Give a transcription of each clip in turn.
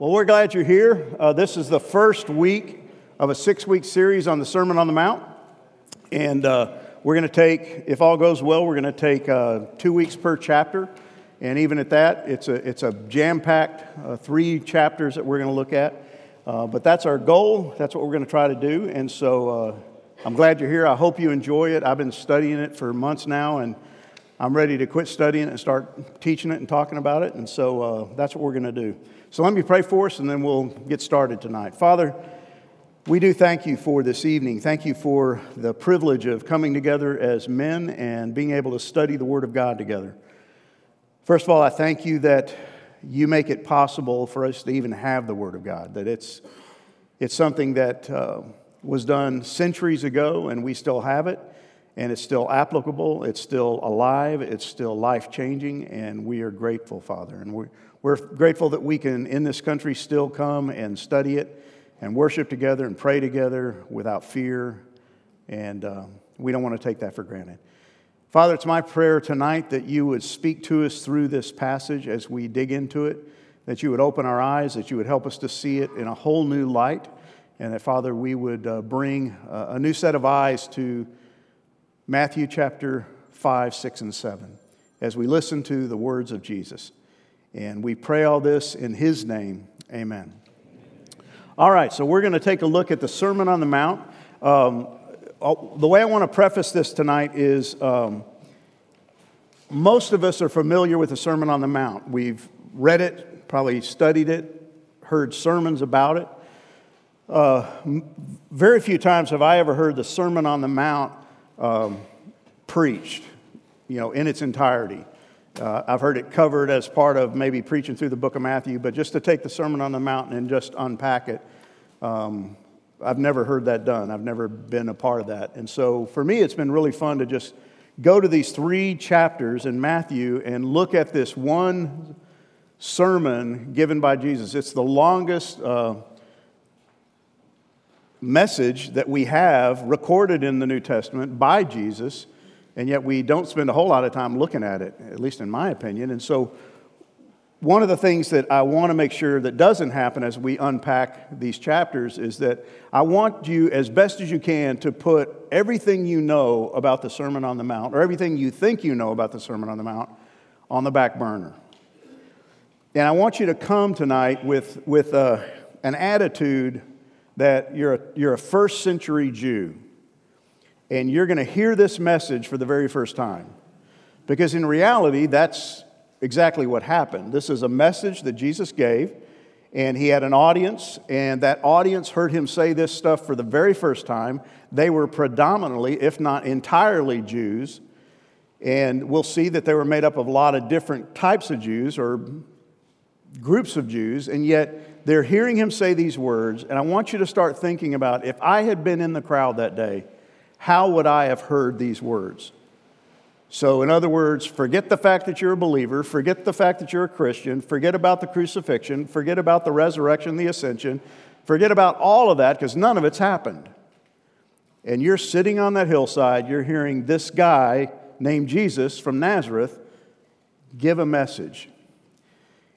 Well, we're glad you're here. Uh, this is the first week of a six week series on the Sermon on the Mount. And uh, we're going to take, if all goes well, we're going to take uh, two weeks per chapter. And even at that, it's a, it's a jam packed uh, three chapters that we're going to look at. Uh, but that's our goal. That's what we're going to try to do. And so uh, I'm glad you're here. I hope you enjoy it. I've been studying it for months now, and I'm ready to quit studying and start teaching it and talking about it. And so that's what we're going to do. So let me pray for us and then we'll get started tonight. Father, we do thank you for this evening. Thank you for the privilege of coming together as men and being able to study the Word of God together. First of all, I thank you that you make it possible for us to even have the Word of God, that it's, it's something that uh, was done centuries ago and we still have it, and it's still applicable, it's still alive, it's still life changing, and we are grateful, Father. And we're we're grateful that we can, in this country, still come and study it and worship together and pray together without fear. And uh, we don't want to take that for granted. Father, it's my prayer tonight that you would speak to us through this passage as we dig into it, that you would open our eyes, that you would help us to see it in a whole new light, and that, Father, we would uh, bring uh, a new set of eyes to Matthew chapter 5, 6, and 7 as we listen to the words of Jesus. And we pray all this in His name. Amen. All right, so we're going to take a look at the Sermon on the Mount. Um, the way I want to preface this tonight is um, most of us are familiar with the Sermon on the Mount. We've read it, probably studied it, heard sermons about it. Uh, very few times have I ever heard the Sermon on the Mount um, preached, you know, in its entirety. Uh, I've heard it covered as part of maybe preaching through the book of Matthew, but just to take the Sermon on the Mountain and just unpack it, um, I've never heard that done. I've never been a part of that. And so for me, it's been really fun to just go to these three chapters in Matthew and look at this one sermon given by Jesus. It's the longest uh, message that we have recorded in the New Testament by Jesus and yet we don't spend a whole lot of time looking at it, at least in my opinion. And so, one of the things that I want to make sure that doesn't happen as we unpack these chapters is that I want you, as best as you can, to put everything you know about the Sermon on the Mount, or everything you think you know about the Sermon on the Mount, on the back burner. And I want you to come tonight with, with uh, an attitude that you're a, you're a first century Jew and you're going to hear this message for the very first time. Because in reality, that's exactly what happened. This is a message that Jesus gave, and he had an audience, and that audience heard him say this stuff for the very first time. They were predominantly, if not entirely, Jews. And we'll see that they were made up of a lot of different types of Jews or groups of Jews, and yet they're hearing him say these words. And I want you to start thinking about if I had been in the crowd that day, how would I have heard these words? So, in other words, forget the fact that you're a believer, forget the fact that you're a Christian, forget about the crucifixion, forget about the resurrection, the ascension, forget about all of that because none of it's happened. And you're sitting on that hillside, you're hearing this guy named Jesus from Nazareth give a message.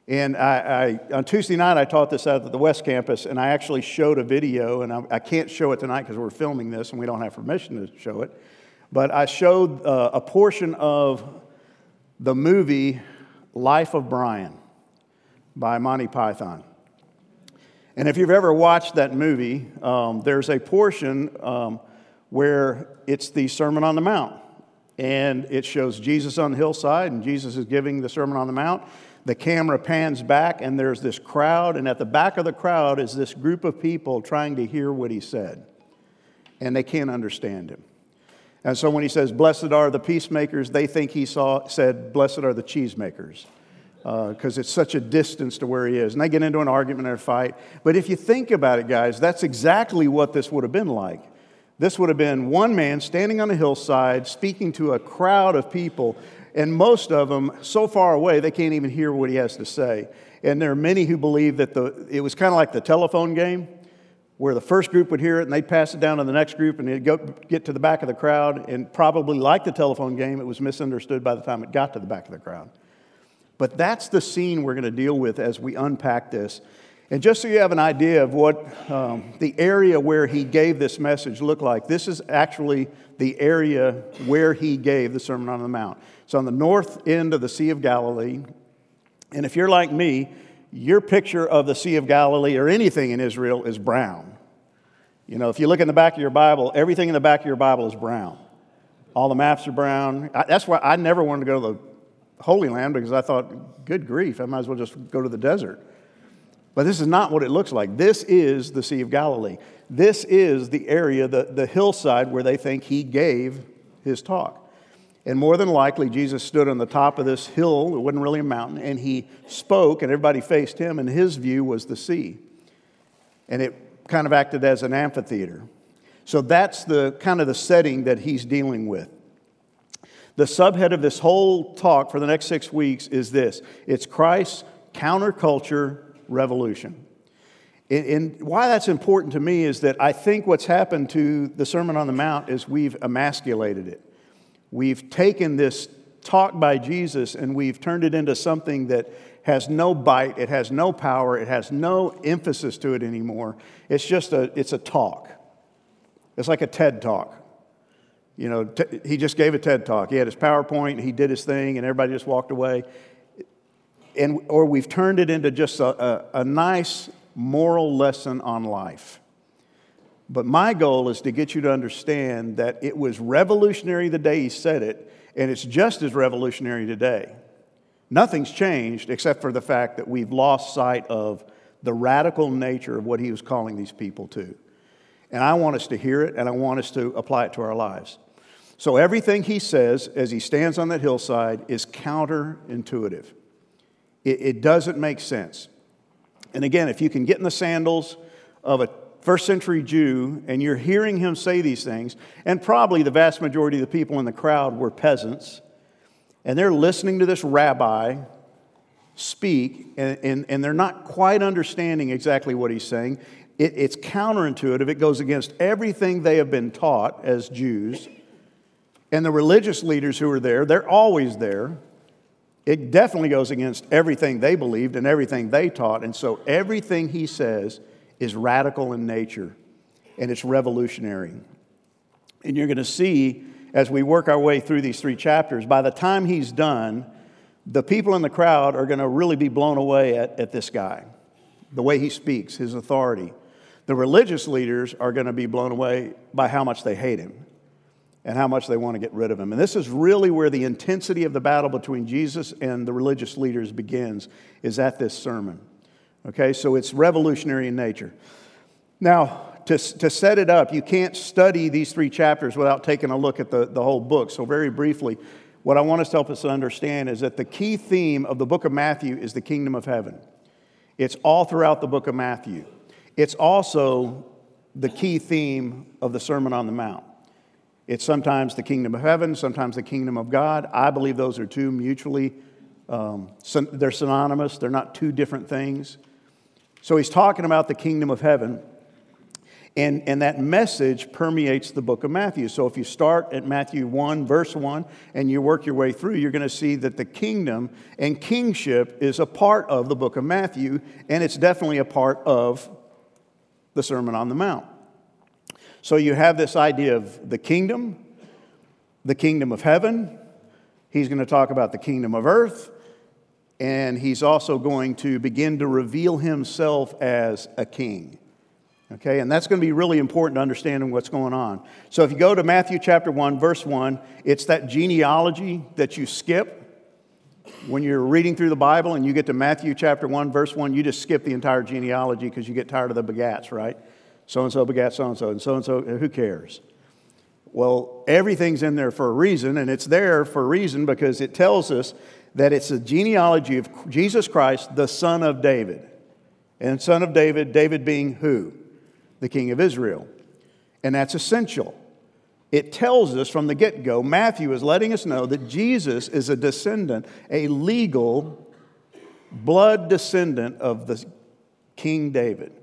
And I, I, on Tuesday night, I taught this out at the West Campus, and I actually showed a video, and I, I can't show it tonight because we're filming this and we don't have permission to show it. But I showed uh, a portion of the movie Life of Brian by Monty Python. And if you've ever watched that movie, um, there's a portion um, where it's the Sermon on the Mount. And it shows Jesus on the hillside, and Jesus is giving the Sermon on the Mount the camera pans back and there's this crowd, and at the back of the crowd is this group of people trying to hear what he said, and they can't understand him. And so when he says, Blessed are the peacemakers, they think he saw, said, Blessed are the cheesemakers, because uh, it's such a distance to where he is. And they get into an argument or a fight. But if you think about it, guys, that's exactly what this would have been like. This would have been one man standing on a hillside speaking to a crowd of people and most of them, so far away, they can't even hear what he has to say. And there are many who believe that the, it was kind of like the telephone game, where the first group would hear it and they'd pass it down to the next group and it'd go, get to the back of the crowd. And probably like the telephone game, it was misunderstood by the time it got to the back of the crowd. But that's the scene we're going to deal with as we unpack this. And just so you have an idea of what um, the area where he gave this message looked like, this is actually the area where he gave the Sermon on the Mount. It's on the north end of the Sea of Galilee. And if you're like me, your picture of the Sea of Galilee or anything in Israel is brown. You know, if you look in the back of your Bible, everything in the back of your Bible is brown. All the maps are brown. I, that's why I never wanted to go to the Holy Land because I thought, good grief, I might as well just go to the desert. But this is not what it looks like. This is the Sea of Galilee. This is the area, the, the hillside where they think he gave his talk. And more than likely, Jesus stood on the top of this hill, it wasn't really a mountain, and he spoke, and everybody faced him, and his view was the sea. And it kind of acted as an amphitheater. So that's the kind of the setting that he's dealing with. The subhead of this whole talk for the next six weeks is this it's Christ's counterculture revolution. And why that's important to me is that I think what's happened to the Sermon on the Mount is we've emasculated it. We've taken this talk by Jesus and we've turned it into something that has no bite, it has no power, it has no emphasis to it anymore. It's just a, it's a talk. It's like a TED talk. You know, t- he just gave a TED talk. He had his PowerPoint, he did his thing, and everybody just walked away and, or we've turned it into just a, a, a nice moral lesson on life. But my goal is to get you to understand that it was revolutionary the day he said it, and it's just as revolutionary today. Nothing's changed except for the fact that we've lost sight of the radical nature of what he was calling these people to. And I want us to hear it and I want us to apply it to our lives. So everything he says as he stands on that hillside is counterintuitive. It, it doesn't make sense. And again, if you can get in the sandals of a first century Jew and you're hearing him say these things, and probably the vast majority of the people in the crowd were peasants, and they're listening to this rabbi speak, and, and, and they're not quite understanding exactly what he's saying. It, it's counterintuitive, it goes against everything they have been taught as Jews. And the religious leaders who are there, they're always there. It definitely goes against everything they believed and everything they taught. And so everything he says is radical in nature and it's revolutionary. And you're going to see as we work our way through these three chapters, by the time he's done, the people in the crowd are going to really be blown away at, at this guy, the way he speaks, his authority. The religious leaders are going to be blown away by how much they hate him and how much they want to get rid of him. And this is really where the intensity of the battle between Jesus and the religious leaders begins, is at this sermon. Okay, so it's revolutionary in nature. Now, to, to set it up, you can't study these three chapters without taking a look at the, the whole book. So, very briefly, what I want us to help us understand is that the key theme of the book of Matthew is the kingdom of heaven. It's all throughout the book of Matthew. It's also the key theme of the Sermon on the Mount. It's sometimes the kingdom of heaven, sometimes the kingdom of God. I believe those are two mutually, um, they're synonymous, they're not two different things. So he's talking about the kingdom of heaven, and, and that message permeates the book of Matthew. So if you start at Matthew 1, verse 1, and you work your way through, you're going to see that the kingdom and kingship is a part of the book of Matthew, and it's definitely a part of the Sermon on the Mount. So you have this idea of the kingdom, the kingdom of heaven. He's going to talk about the kingdom of earth. And he's also going to begin to reveal himself as a king. Okay, and that's going to be really important to understanding what's going on. So if you go to Matthew chapter 1, verse 1, it's that genealogy that you skip. When you're reading through the Bible and you get to Matthew chapter 1, verse 1, you just skip the entire genealogy because you get tired of the begats, right? So and so begat so and so, and so and so, who cares? Well, everything's in there for a reason, and it's there for a reason because it tells us that it's a genealogy of Jesus Christ, the son of David. And son of David, David being who? The king of Israel. And that's essential. It tells us from the get go, Matthew is letting us know that Jesus is a descendant, a legal blood descendant of the King David.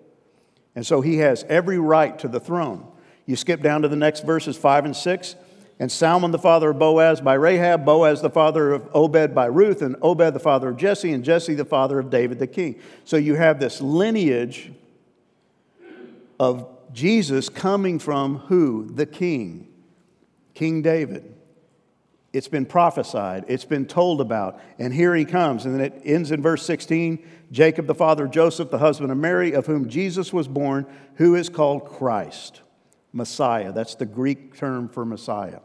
And so he has every right to the throne. You skip down to the next verses, five and six. and Salmon the father of Boaz by Rahab, Boaz the father of Obed by Ruth, and Obed the father of Jesse, and Jesse the father of David the king. So you have this lineage of Jesus coming from who? The king, King David. It's been prophesied, it's been told about, and here he comes. And then it ends in verse 16 Jacob, the father of Joseph, the husband of Mary, of whom Jesus was born, who is called Christ, Messiah. That's the Greek term for Messiah.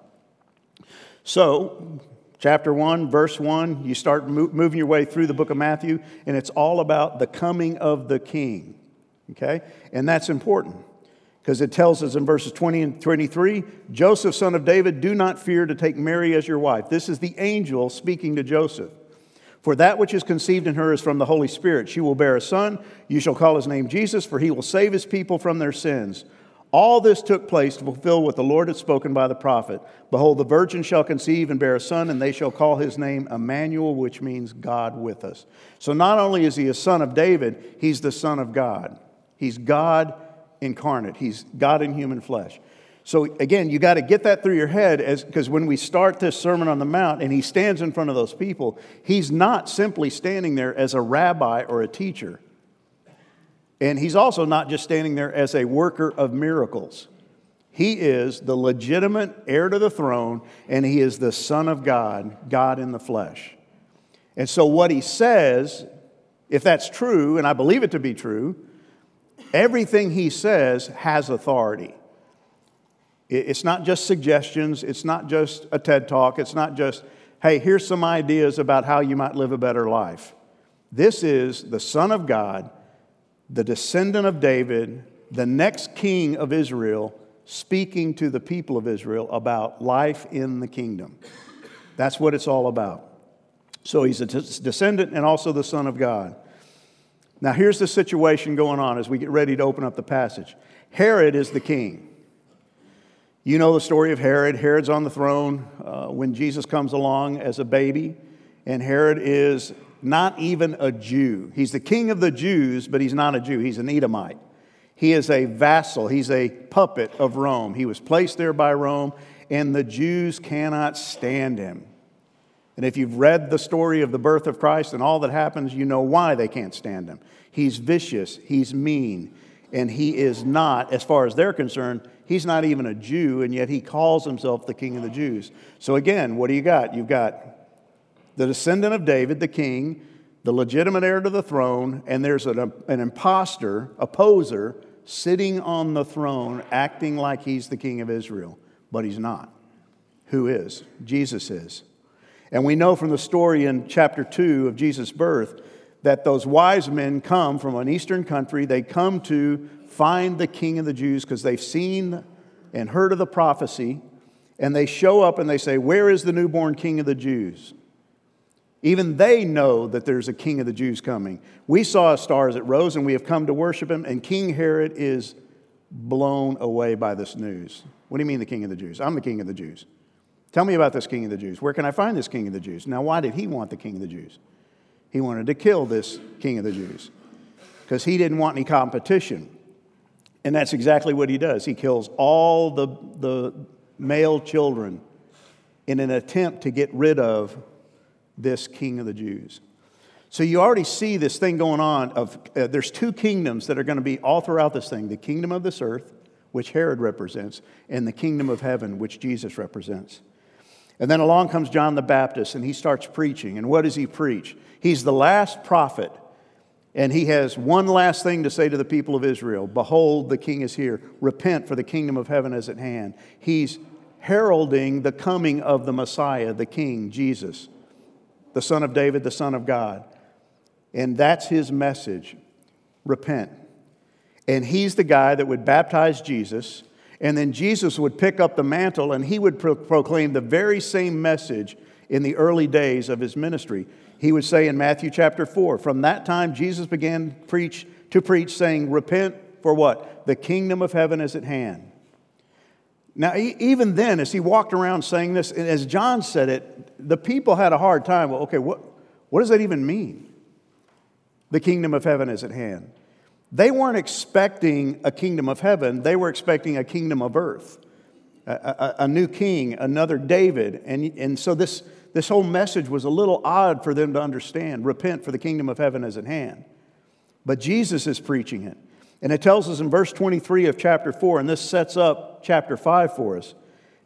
So, chapter 1, verse 1, you start moving your way through the book of Matthew, and it's all about the coming of the king. Okay? And that's important because it tells us in verses 20 and 23 Joseph, son of David, do not fear to take Mary as your wife. This is the angel speaking to Joseph. For that which is conceived in her is from the Holy Spirit. She will bear a son. You shall call his name Jesus, for he will save his people from their sins. All this took place to fulfill what the Lord had spoken by the prophet. Behold, the virgin shall conceive and bear a son, and they shall call his name Emmanuel, which means God with us. So not only is he a son of David, he's the son of God. He's God incarnate. He's God in human flesh. So again, you got to get that through your head because when we start this Sermon on the Mount and he stands in front of those people, he's not simply standing there as a rabbi or a teacher. And he's also not just standing there as a worker of miracles. He is the legitimate heir to the throne, and he is the Son of God, God in the flesh. And so, what he says, if that's true, and I believe it to be true, Everything he says has authority. It's not just suggestions, it's not just a TED talk, it's not just, hey, here's some ideas about how you might live a better life. This is the Son of God, the descendant of David, the next king of Israel, speaking to the people of Israel about life in the kingdom. That's what it's all about. So he's a descendant and also the Son of God. Now, here's the situation going on as we get ready to open up the passage Herod is the king. You know the story of Herod. Herod's on the throne uh, when Jesus comes along as a baby, and Herod is not even a Jew. He's the king of the Jews, but he's not a Jew. He's an Edomite. He is a vassal, he's a puppet of Rome. He was placed there by Rome, and the Jews cannot stand him. And if you've read the story of the birth of Christ and all that happens, you know why they can't stand him. He's vicious, he's mean, and he is not, as far as they're concerned, he's not even a Jew, and yet he calls himself the King of the Jews. So again, what do you got? You've got the descendant of David, the king, the legitimate heir to the throne, and there's an, an impostor, a poser, sitting on the throne acting like he's the king of Israel, but he's not. Who is? Jesus is. And we know from the story in chapter 2 of Jesus' birth that those wise men come from an eastern country. They come to find the king of the Jews because they've seen and heard of the prophecy. And they show up and they say, Where is the newborn king of the Jews? Even they know that there's a king of the Jews coming. We saw a star as it rose and we have come to worship him. And King Herod is blown away by this news. What do you mean, the king of the Jews? I'm the king of the Jews. Tell me about this king of the Jews. Where can I find this king of the Jews? Now, why did he want the king of the Jews? He wanted to kill this king of the Jews because he didn't want any competition. And that's exactly what he does. He kills all the, the male children in an attempt to get rid of this king of the Jews. So you already see this thing going on of uh, there's two kingdoms that are going to be all throughout this thing, the kingdom of this earth, which Herod represents, and the kingdom of heaven, which Jesus represents. And then along comes John the Baptist and he starts preaching. And what does he preach? He's the last prophet. And he has one last thing to say to the people of Israel Behold, the king is here. Repent, for the kingdom of heaven is at hand. He's heralding the coming of the Messiah, the king, Jesus, the son of David, the son of God. And that's his message repent. And he's the guy that would baptize Jesus and then Jesus would pick up the mantle and he would pro- proclaim the very same message in the early days of his ministry. He would say in Matthew chapter 4, from that time Jesus began preach, to preach, saying, Repent for what? The kingdom of heaven is at hand. Now, even then, as he walked around saying this, and as John said it, the people had a hard time. Well, okay, what, what does that even mean? The kingdom of heaven is at hand. They weren't expecting a kingdom of heaven, they were expecting a kingdom of earth. a, a, a new king, another David. And, and so this, this whole message was a little odd for them to understand. Repent, for the kingdom of heaven is at hand. But Jesus is preaching it. And it tells us in verse 23 of chapter 4, and this sets up chapter 5 for us.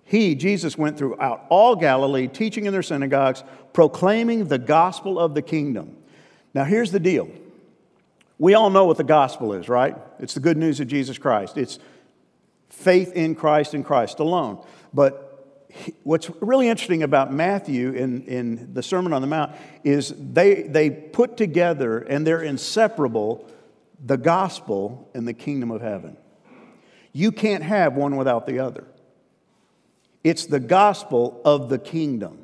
He, Jesus, went throughout all Galilee, teaching in their synagogues, proclaiming the gospel of the kingdom. Now, here's the deal. We all know what the gospel is, right? It's the good news of Jesus Christ. It's faith in Christ and Christ alone. But what's really interesting about Matthew in, in the Sermon on the Mount is they, they put together, and they're inseparable, the gospel and the kingdom of heaven. You can't have one without the other. It's the gospel of the kingdom.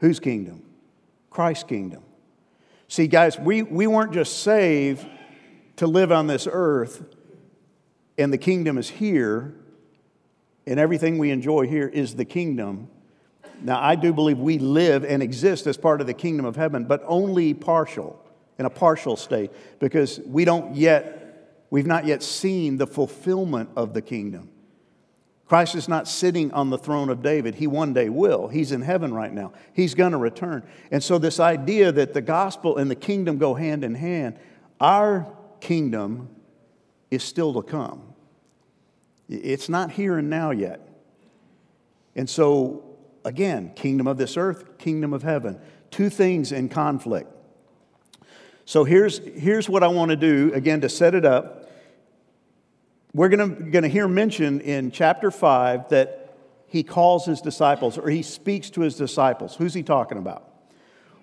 Whose kingdom? Christ's kingdom. See, guys, we, we weren't just saved to live on this earth and the kingdom is here and everything we enjoy here is the kingdom. Now, I do believe we live and exist as part of the kingdom of heaven, but only partial, in a partial state, because we don't yet, we've not yet seen the fulfillment of the kingdom. Christ is not sitting on the throne of David. He one day will. He's in heaven right now. He's going to return. And so, this idea that the gospel and the kingdom go hand in hand, our kingdom is still to come. It's not here and now yet. And so, again, kingdom of this earth, kingdom of heaven, two things in conflict. So here's, here's what I want to do, again, to set it up. We're going to hear mention in chapter 5 that he calls his disciples or he speaks to his disciples. Who's he talking about?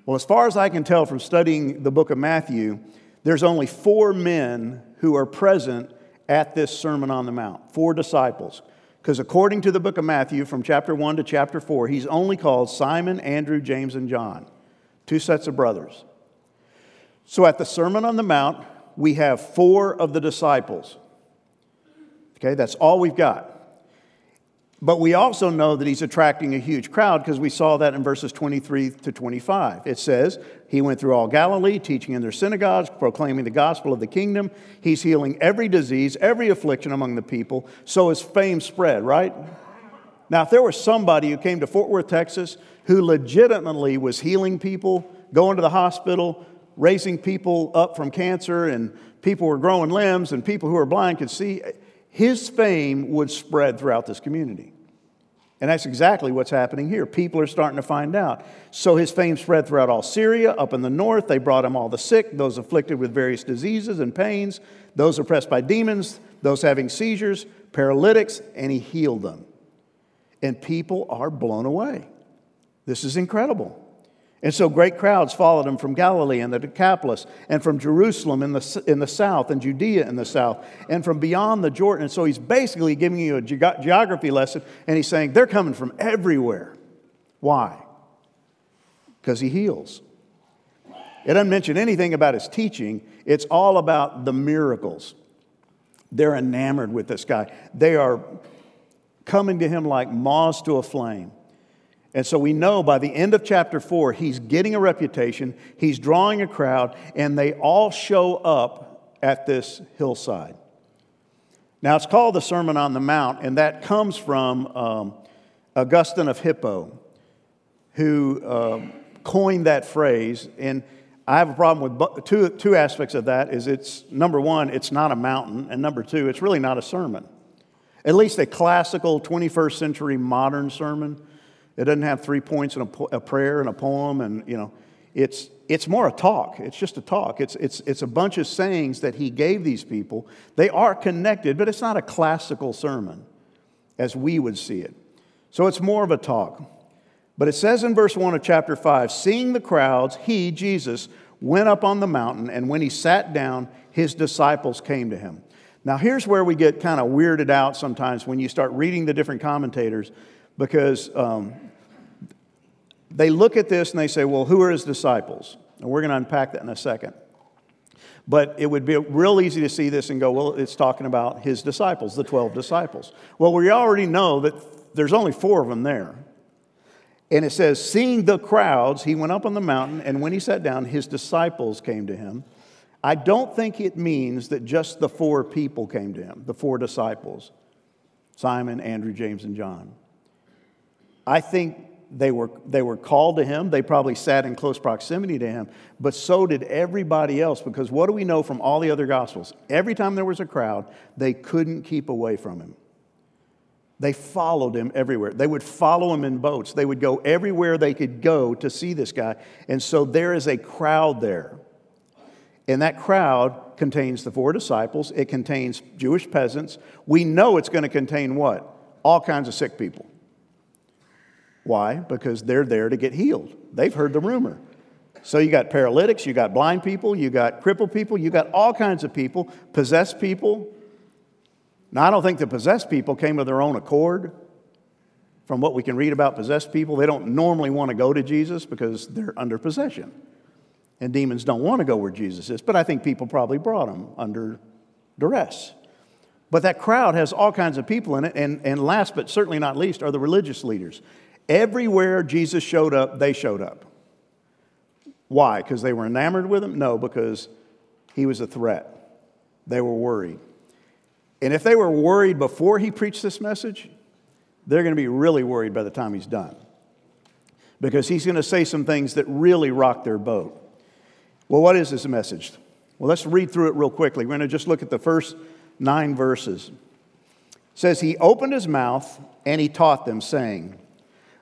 Well, as far as I can tell from studying the book of Matthew, there's only four men who are present at this Sermon on the Mount, four disciples. Because according to the book of Matthew, from chapter 1 to chapter 4, he's only called Simon, Andrew, James, and John, two sets of brothers. So at the Sermon on the Mount, we have four of the disciples. Okay, that's all we've got. But we also know that he's attracting a huge crowd because we saw that in verses 23 to 25. It says, He went through all Galilee, teaching in their synagogues, proclaiming the gospel of the kingdom. He's healing every disease, every affliction among the people. So his fame spread, right? Now, if there was somebody who came to Fort Worth, Texas, who legitimately was healing people, going to the hospital, raising people up from cancer, and people were growing limbs, and people who were blind could see, his fame would spread throughout this community. And that's exactly what's happening here. People are starting to find out. So his fame spread throughout all Syria, up in the north. They brought him all the sick, those afflicted with various diseases and pains, those oppressed by demons, those having seizures, paralytics, and he healed them. And people are blown away. This is incredible. And so great crowds followed him from Galilee and the Decapolis, and from Jerusalem in the, in the south, and Judea in the south, and from beyond the Jordan. And so he's basically giving you a ge- geography lesson, and he's saying they're coming from everywhere. Why? Because he heals. It doesn't mention anything about his teaching, it's all about the miracles. They're enamored with this guy, they are coming to him like moths to a flame. And so we know by the end of chapter four, he's getting a reputation, he's drawing a crowd, and they all show up at this hillside. Now, it's called the Sermon on the Mount, and that comes from um, Augustine of Hippo, who uh, coined that phrase. And I have a problem with two, two aspects of that is it's, number one, it's not a mountain, and number two, it's really not a sermon. At least a classical 21st century modern sermon it doesn't have three points and a, a prayer and a poem, and you know, it's it's more a talk. It's just a talk. It's it's it's a bunch of sayings that he gave these people. They are connected, but it's not a classical sermon, as we would see it. So it's more of a talk. But it says in verse 1 of chapter 5 Seeing the crowds, he, Jesus, went up on the mountain, and when he sat down, his disciples came to him. Now, here's where we get kind of weirded out sometimes when you start reading the different commentators, because um, they look at this and they say, well, who are his disciples? And we're going to unpack that in a second. But it would be real easy to see this and go, well, it's talking about his disciples, the 12 disciples. Well, we already know that there's only four of them there. And it says, seeing the crowds, he went up on the mountain, and when he sat down, his disciples came to him. I don't think it means that just the four people came to him, the four disciples. Simon, Andrew, James, and John. I think they were, they were called to him. They probably sat in close proximity to him, but so did everybody else because what do we know from all the other gospels? Every time there was a crowd, they couldn't keep away from him. They followed him everywhere. They would follow him in boats. They would go everywhere they could go to see this guy. And so there is a crowd there. And that crowd contains the four disciples, it contains Jewish peasants. We know it's going to contain what? All kinds of sick people. Why? Because they're there to get healed. They've heard the rumor. So you got paralytics, you got blind people, you got crippled people, you got all kinds of people, possessed people. Now, I don't think the possessed people came of their own accord. From what we can read about possessed people, they don't normally want to go to Jesus because they're under possession. And demons don't want to go where Jesus is, but I think people probably brought them under duress. But that crowd has all kinds of people in it, and, and last but certainly not least are the religious leaders. Everywhere Jesus showed up, they showed up. Why? Because they were enamored with him? No, because he was a threat. They were worried. And if they were worried before he preached this message, they're going to be really worried by the time he's done. Because he's going to say some things that really rock their boat. Well, what is this message? Well, let's read through it real quickly. We're going to just look at the first nine verses. It says, He opened his mouth and he taught them, saying,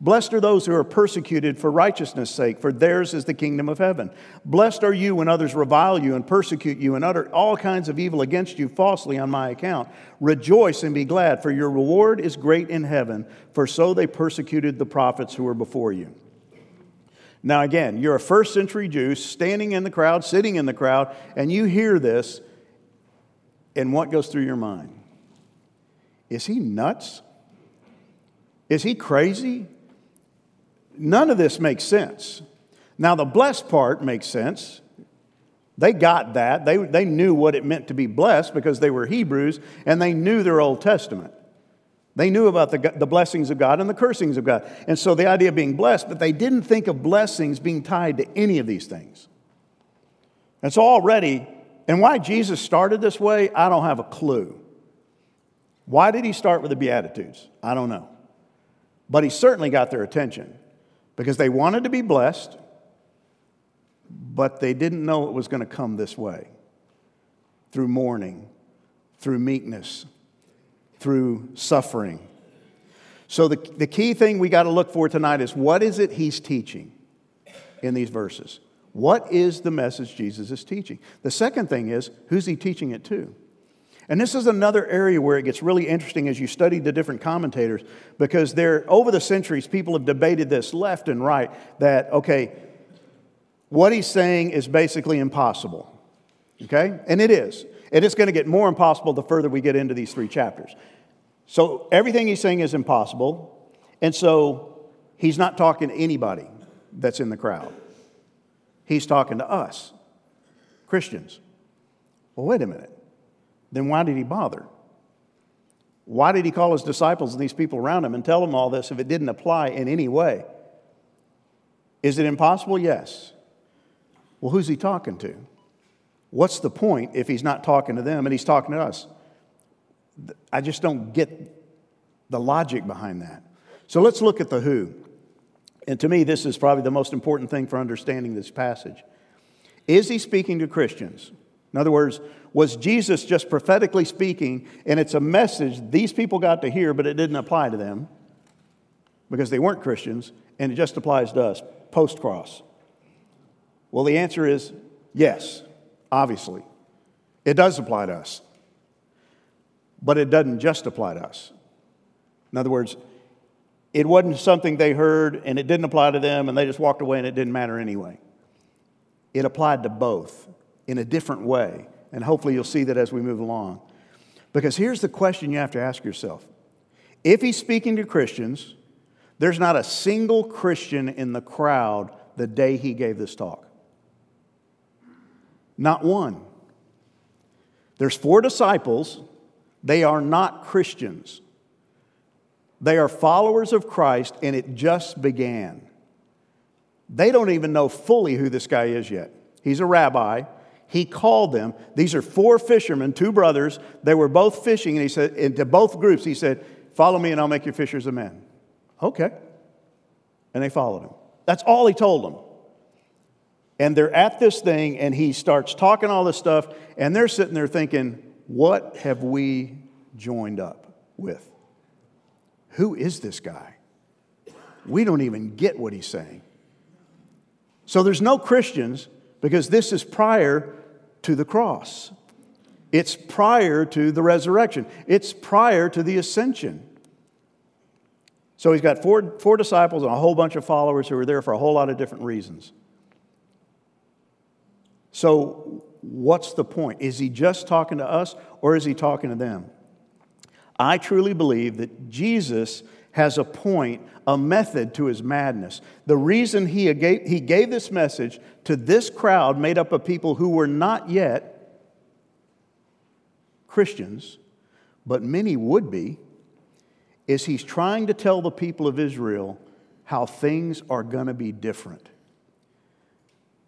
Blessed are those who are persecuted for righteousness' sake, for theirs is the kingdom of heaven. Blessed are you when others revile you and persecute you and utter all kinds of evil against you falsely on my account. Rejoice and be glad, for your reward is great in heaven, for so they persecuted the prophets who were before you. Now, again, you're a first century Jew standing in the crowd, sitting in the crowd, and you hear this, and what goes through your mind? Is he nuts? Is he crazy? None of this makes sense. Now, the blessed part makes sense. They got that. They, they knew what it meant to be blessed because they were Hebrews and they knew their Old Testament. They knew about the, the blessings of God and the cursings of God. And so the idea of being blessed, but they didn't think of blessings being tied to any of these things. And so already, and why Jesus started this way, I don't have a clue. Why did he start with the Beatitudes? I don't know. But he certainly got their attention because they wanted to be blessed, but they didn't know it was going to come this way through mourning, through meekness, through suffering. So, the, the key thing we got to look for tonight is what is it he's teaching in these verses? What is the message Jesus is teaching? The second thing is who's he teaching it to? And this is another area where it gets really interesting as you study the different commentators, because there, over the centuries, people have debated this left and right that, okay, what he's saying is basically impossible. Okay? And it is. And it's going to get more impossible the further we get into these three chapters. So everything he's saying is impossible. And so he's not talking to anybody that's in the crowd. He's talking to us, Christians. Well, wait a minute then why did he bother? Why did he call his disciples and these people around him and tell them all this if it didn't apply in any way? Is it impossible? Yes. Well, who's he talking to? What's the point if he's not talking to them and he's talking to us? I just don't get the logic behind that. So let's look at the who. And to me, this is probably the most important thing for understanding this passage. Is he speaking to Christians? In other words, was Jesus just prophetically speaking, and it's a message these people got to hear, but it didn't apply to them because they weren't Christians, and it just applies to us post cross? Well, the answer is yes, obviously. It does apply to us, but it doesn't just apply to us. In other words, it wasn't something they heard and it didn't apply to them and they just walked away and it didn't matter anyway. It applied to both in a different way. And hopefully you'll see that as we move along. Because here's the question you have to ask yourself if he's speaking to Christians, there's not a single Christian in the crowd the day he gave this talk. Not one. There's four disciples. They are not Christians. They are followers of Christ, and it just began. They don't even know fully who this guy is yet. He's a rabbi. He called them. These are four fishermen, two brothers. They were both fishing, and he said, and to both groups, he said, Follow me, and I'll make you fishers of men. Okay. And they followed him. That's all he told them. And they're at this thing, and he starts talking all this stuff, and they're sitting there thinking, What have we joined up with? Who is this guy? We don't even get what he's saying. So there's no Christians because this is prior to the cross. It's prior to the resurrection. It's prior to the ascension. So he's got four, four disciples and a whole bunch of followers who are there for a whole lot of different reasons. So, what's the point? Is he just talking to us or is he talking to them? I truly believe that Jesus has a point, a method to his madness. The reason he gave, he gave this message to this crowd made up of people who were not yet Christians, but many would be, is he's trying to tell the people of Israel how things are going to be different.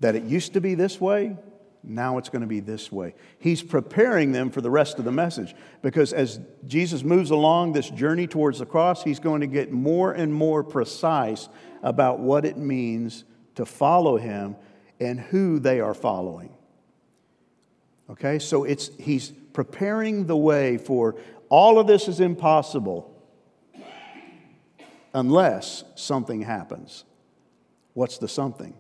That it used to be this way, now it's going to be this way. He's preparing them for the rest of the message because as Jesus moves along this journey towards the cross, he's going to get more and more precise about what it means to follow him and who they are following. Okay, so it's, he's preparing the way for all of this is impossible unless something happens. What's the something?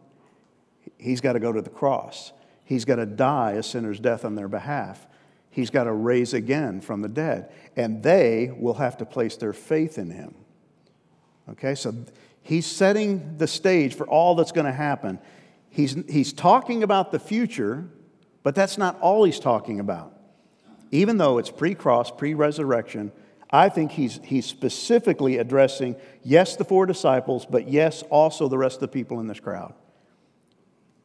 He's got to go to the cross. He's got to die a sinner's death on their behalf. He's got to raise again from the dead. And they will have to place their faith in him. Okay, so he's setting the stage for all that's going to happen. He's, he's talking about the future, but that's not all he's talking about. Even though it's pre cross, pre resurrection, I think he's, he's specifically addressing, yes, the four disciples, but yes, also the rest of the people in this crowd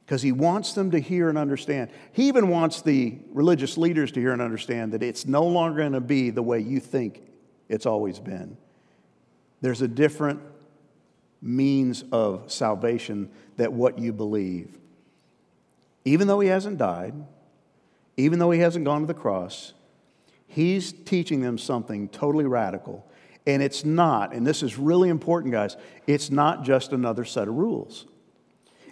because he wants them to hear and understand. He even wants the religious leaders to hear and understand that it's no longer going to be the way you think it's always been. There's a different means of salvation that what you believe. Even though he hasn't died, even though he hasn't gone to the cross, he's teaching them something totally radical. And it's not, and this is really important, guys, it's not just another set of rules.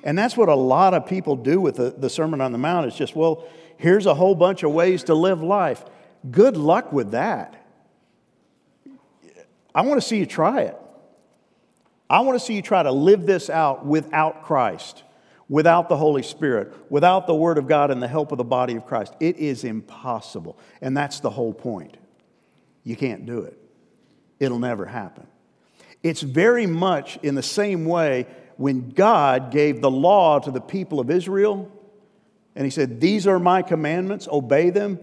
And that's what a lot of people do with the, the Sermon on the Mount. It's just, well, here's a whole bunch of ways to live life. Good luck with that. I want to see you try it. I want to see you try to live this out without Christ, without the Holy Spirit, without the Word of God and the help of the body of Christ. It is impossible. And that's the whole point. You can't do it, it'll never happen. It's very much in the same way when God gave the law to the people of Israel, and He said, These are my commandments, obey them,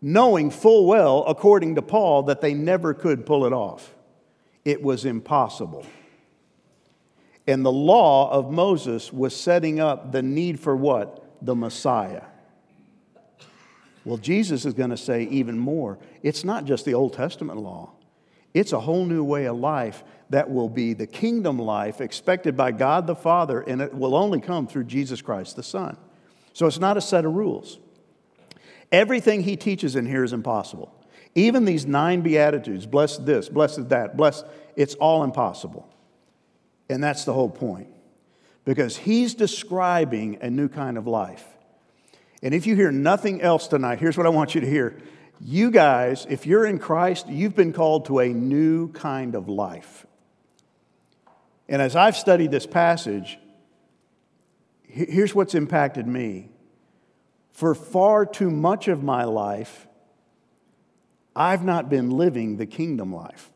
knowing full well, according to Paul, that they never could pull it off. It was impossible. And the law of Moses was setting up the need for what? The Messiah. Well, Jesus is going to say even more. It's not just the Old Testament law, it's a whole new way of life that will be the kingdom life expected by God the Father, and it will only come through Jesus Christ the Son. So it's not a set of rules. Everything he teaches in here is impossible. Even these nine Beatitudes, bless this, bless that, bless, it's all impossible. And that's the whole point. Because he's describing a new kind of life. And if you hear nothing else tonight, here's what I want you to hear. You guys, if you're in Christ, you've been called to a new kind of life. And as I've studied this passage, here's what's impacted me. For far too much of my life, I've not been living the kingdom life.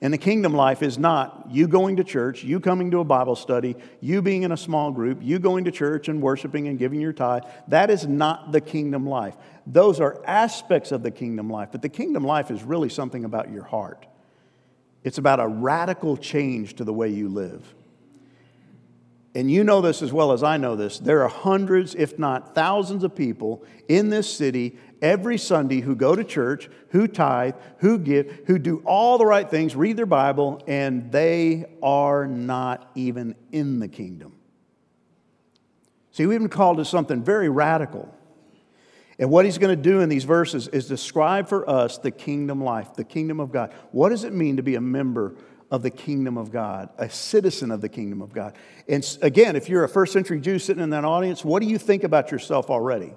And the kingdom life is not you going to church, you coming to a Bible study, you being in a small group, you going to church and worshiping and giving your tithe. That is not the kingdom life. Those are aspects of the kingdom life, but the kingdom life is really something about your heart. It's about a radical change to the way you live. and you know this as well as I know this, there are hundreds, if not thousands, of people in this city every Sunday who go to church, who tithe, who give, who do all the right things, read their Bible, and they are not even in the kingdom. See, we've been called to something very radical. And what he's going to do in these verses is describe for us the kingdom life, the kingdom of God. What does it mean to be a member of the kingdom of God, a citizen of the kingdom of God. And again, if you're a first century Jew sitting in that audience, what do you think about yourself already?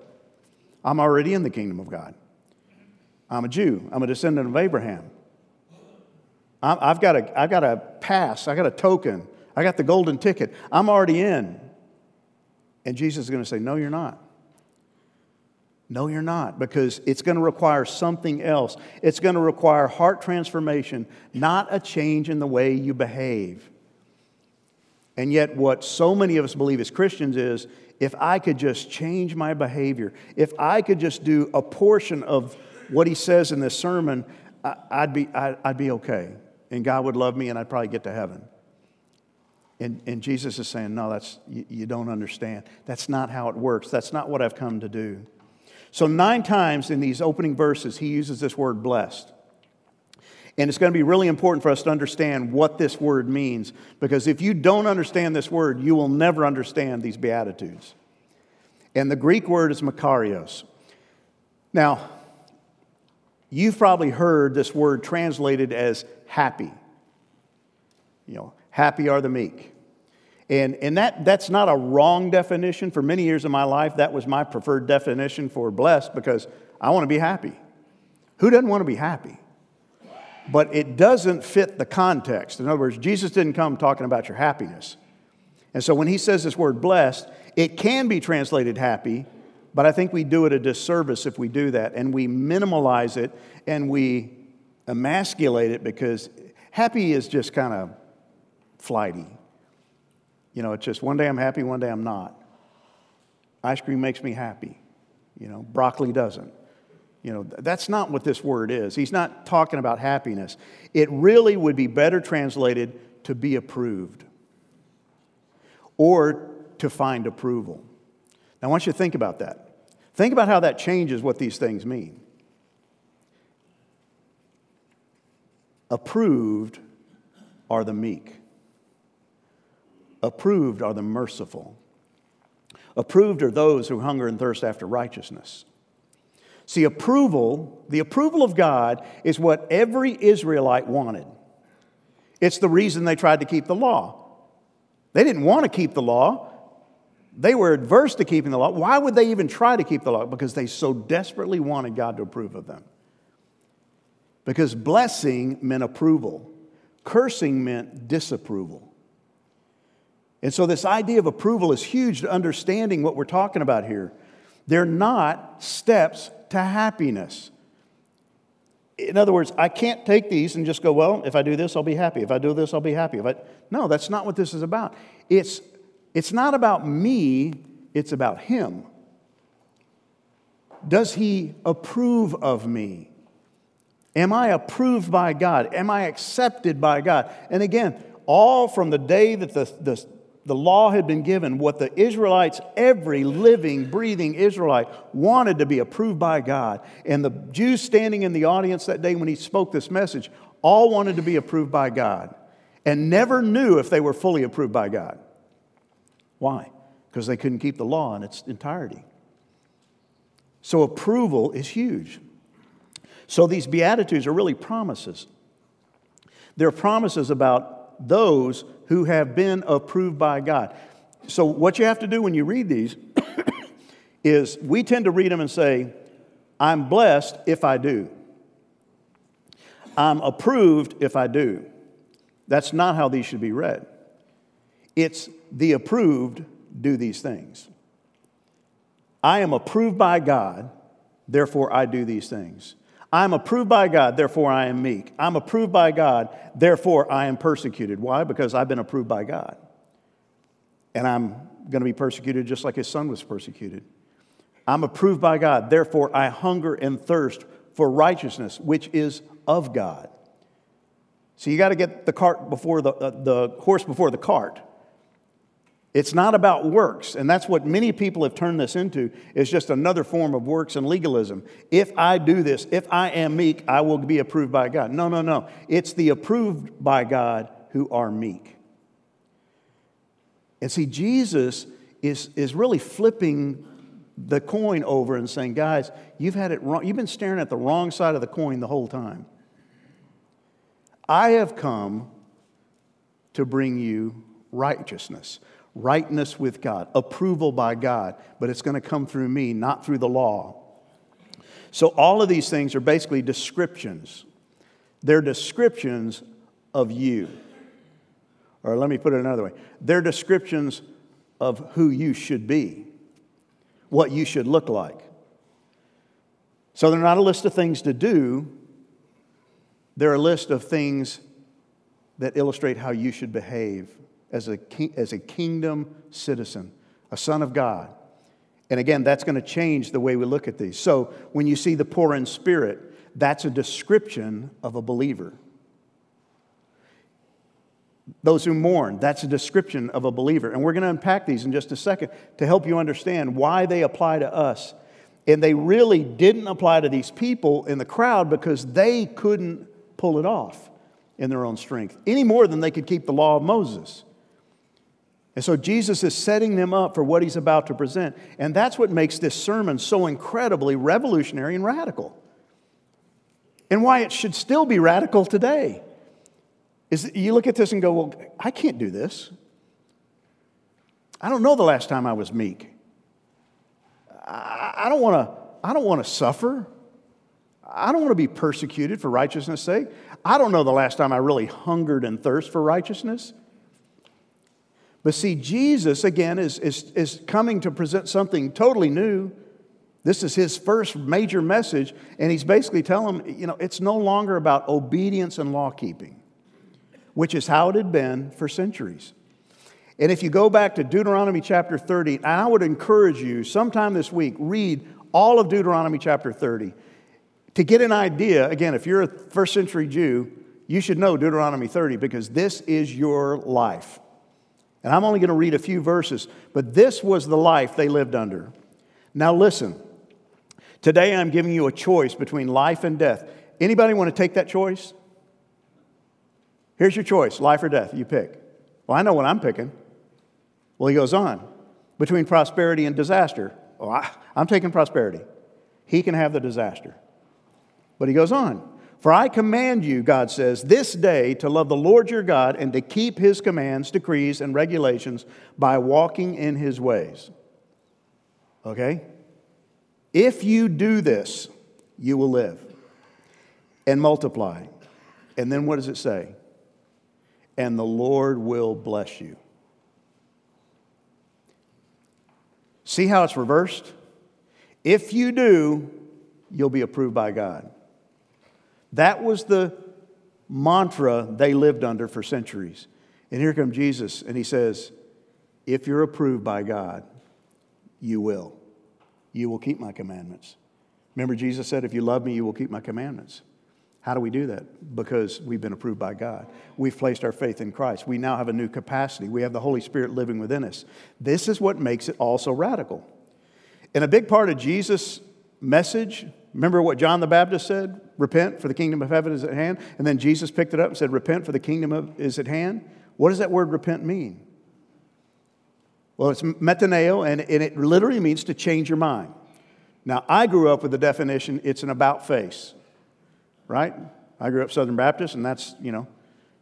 I'm already in the kingdom of God. I'm a Jew, I'm a descendant of Abraham. I've got a, I've got a pass, I got a token, I got the golden ticket. I'm already in. And Jesus is going to say, No, you're not. No, you're not, because it's going to require something else. It's going to require heart transformation, not a change in the way you behave. And yet, what so many of us believe as Christians is if I could just change my behavior, if I could just do a portion of what he says in this sermon, I'd be, I'd be okay. And God would love me and I'd probably get to heaven. And, and Jesus is saying, No, that's, you, you don't understand. That's not how it works. That's not what I've come to do. So, nine times in these opening verses, he uses this word blessed. And it's going to be really important for us to understand what this word means, because if you don't understand this word, you will never understand these Beatitudes. And the Greek word is makarios. Now, you've probably heard this word translated as happy. You know, happy are the meek. And, and that, that's not a wrong definition. For many years of my life, that was my preferred definition for blessed because I want to be happy. Who doesn't want to be happy? But it doesn't fit the context. In other words, Jesus didn't come talking about your happiness. And so when he says this word blessed, it can be translated happy, but I think we do it a disservice if we do that. And we minimalize it and we emasculate it because happy is just kind of flighty. You know, it's just one day I'm happy, one day I'm not. Ice cream makes me happy. You know, broccoli doesn't. You know, that's not what this word is. He's not talking about happiness. It really would be better translated to be approved or to find approval. Now, I want you to think about that. Think about how that changes what these things mean. Approved are the meek. Approved are the merciful. Approved are those who hunger and thirst after righteousness. See, approval, the approval of God, is what every Israelite wanted. It's the reason they tried to keep the law. They didn't want to keep the law, they were adverse to keeping the law. Why would they even try to keep the law? Because they so desperately wanted God to approve of them. Because blessing meant approval, cursing meant disapproval. And so, this idea of approval is huge to understanding what we're talking about here. They're not steps to happiness. In other words, I can't take these and just go, well, if I do this, I'll be happy. If I do this, I'll be happy. If I... No, that's not what this is about. It's, it's not about me, it's about Him. Does He approve of me? Am I approved by God? Am I accepted by God? And again, all from the day that the, the, the law had been given, what the Israelites, every living, breathing Israelite, wanted to be approved by God. And the Jews standing in the audience that day when he spoke this message all wanted to be approved by God and never knew if they were fully approved by God. Why? Because they couldn't keep the law in its entirety. So approval is huge. So these Beatitudes are really promises. They're promises about those who have been approved by God. So, what you have to do when you read these is we tend to read them and say, I'm blessed if I do. I'm approved if I do. That's not how these should be read. It's the approved do these things. I am approved by God, therefore I do these things. I'm approved by God, therefore I am meek. I'm approved by God, therefore I am persecuted. Why? Because I've been approved by God. And I'm going to be persecuted just like his son was persecuted. I'm approved by God, therefore I hunger and thirst for righteousness, which is of God. So you got to get the cart before the, uh, the horse before the cart. It's not about works, and that's what many people have turned this into, is just another form of works and legalism. If I do this, if I am meek, I will be approved by God. No, no, no. It's the approved by God who are meek. And see, Jesus is, is really flipping the coin over and saying, guys, you've had it wrong. You've been staring at the wrong side of the coin the whole time. I have come to bring you righteousness rightness with God, approval by God, but it's going to come through me, not through the law. So, all of these things are basically descriptions. They're descriptions of you. Or let me put it another way they're descriptions of who you should be, what you should look like. So, they're not a list of things to do, they're a list of things that illustrate how you should behave as a, as a kingdom citizen, a son of God. And again, that's going to change the way we look at these. So when you see the poor in spirit, that's a description of a believer. Those who mourn, that's a description of a believer. And we're going to unpack these in just a second to help you understand why they apply to us. And they really didn't apply to these people in the crowd because they couldn't pull it off in their own strength any more than they could keep the law of Moses. And so Jesus is setting them up for what he's about to present. And that's what makes this sermon so incredibly revolutionary and radical. And why it should still be radical today. Is that you look at this and go, well, I can't do this. I don't know the last time I was meek. I don't want to I don't want to suffer. I don't want to be persecuted for righteousness' sake. I don't know the last time I really hungered and thirst for righteousness. But see, Jesus, again, is, is, is coming to present something totally new. This is his first major message, and he's basically telling them, you know, it's no longer about obedience and law keeping, which is how it had been for centuries. And if you go back to Deuteronomy chapter 30, I would encourage you sometime this week, read all of Deuteronomy chapter 30 to get an idea. Again, if you're a first century Jew, you should know Deuteronomy 30 because this is your life. And I'm only going to read a few verses, but this was the life they lived under. Now listen. Today I'm giving you a choice between life and death. Anybody want to take that choice? Here's your choice, life or death. You pick. Well, I know what I'm picking. Well, he goes on. Between prosperity and disaster. Well, I, I'm taking prosperity. He can have the disaster. But he goes on. For I command you, God says, this day to love the Lord your God and to keep his commands, decrees, and regulations by walking in his ways. Okay? If you do this, you will live and multiply. And then what does it say? And the Lord will bless you. See how it's reversed? If you do, you'll be approved by God. That was the mantra they lived under for centuries. And here comes Jesus, and he says, If you're approved by God, you will. You will keep my commandments. Remember, Jesus said, If you love me, you will keep my commandments. How do we do that? Because we've been approved by God. We've placed our faith in Christ. We now have a new capacity. We have the Holy Spirit living within us. This is what makes it all so radical. And a big part of Jesus' message Remember what John the Baptist said? Repent, for the kingdom of heaven is at hand. And then Jesus picked it up and said, Repent, for the kingdom of, is at hand. What does that word repent mean? Well, it's metaneo, and, and it literally means to change your mind. Now, I grew up with the definition it's an about face, right? I grew up Southern Baptist, and that's, you know,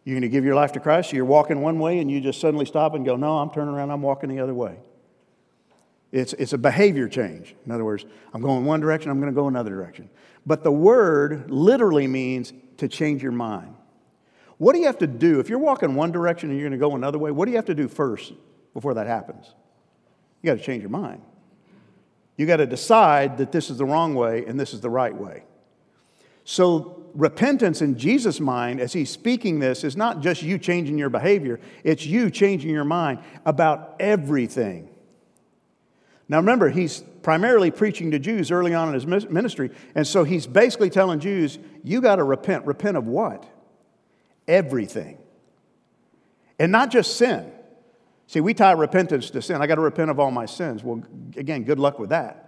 you're going to give your life to Christ, so you're walking one way, and you just suddenly stop and go, No, I'm turning around, I'm walking the other way. It's, it's a behavior change. In other words, I'm going one direction, I'm going to go another direction. But the word literally means to change your mind. What do you have to do? If you're walking one direction and you're going to go another way, what do you have to do first before that happens? You got to change your mind. You got to decide that this is the wrong way and this is the right way. So, repentance in Jesus' mind, as he's speaking this, is not just you changing your behavior, it's you changing your mind about everything. Now remember, he's primarily preaching to Jews early on in his ministry, and so he's basically telling Jews, you got to repent. Repent of what? Everything. And not just sin. See, we tie repentance to sin. I got to repent of all my sins. Well, again, good luck with that.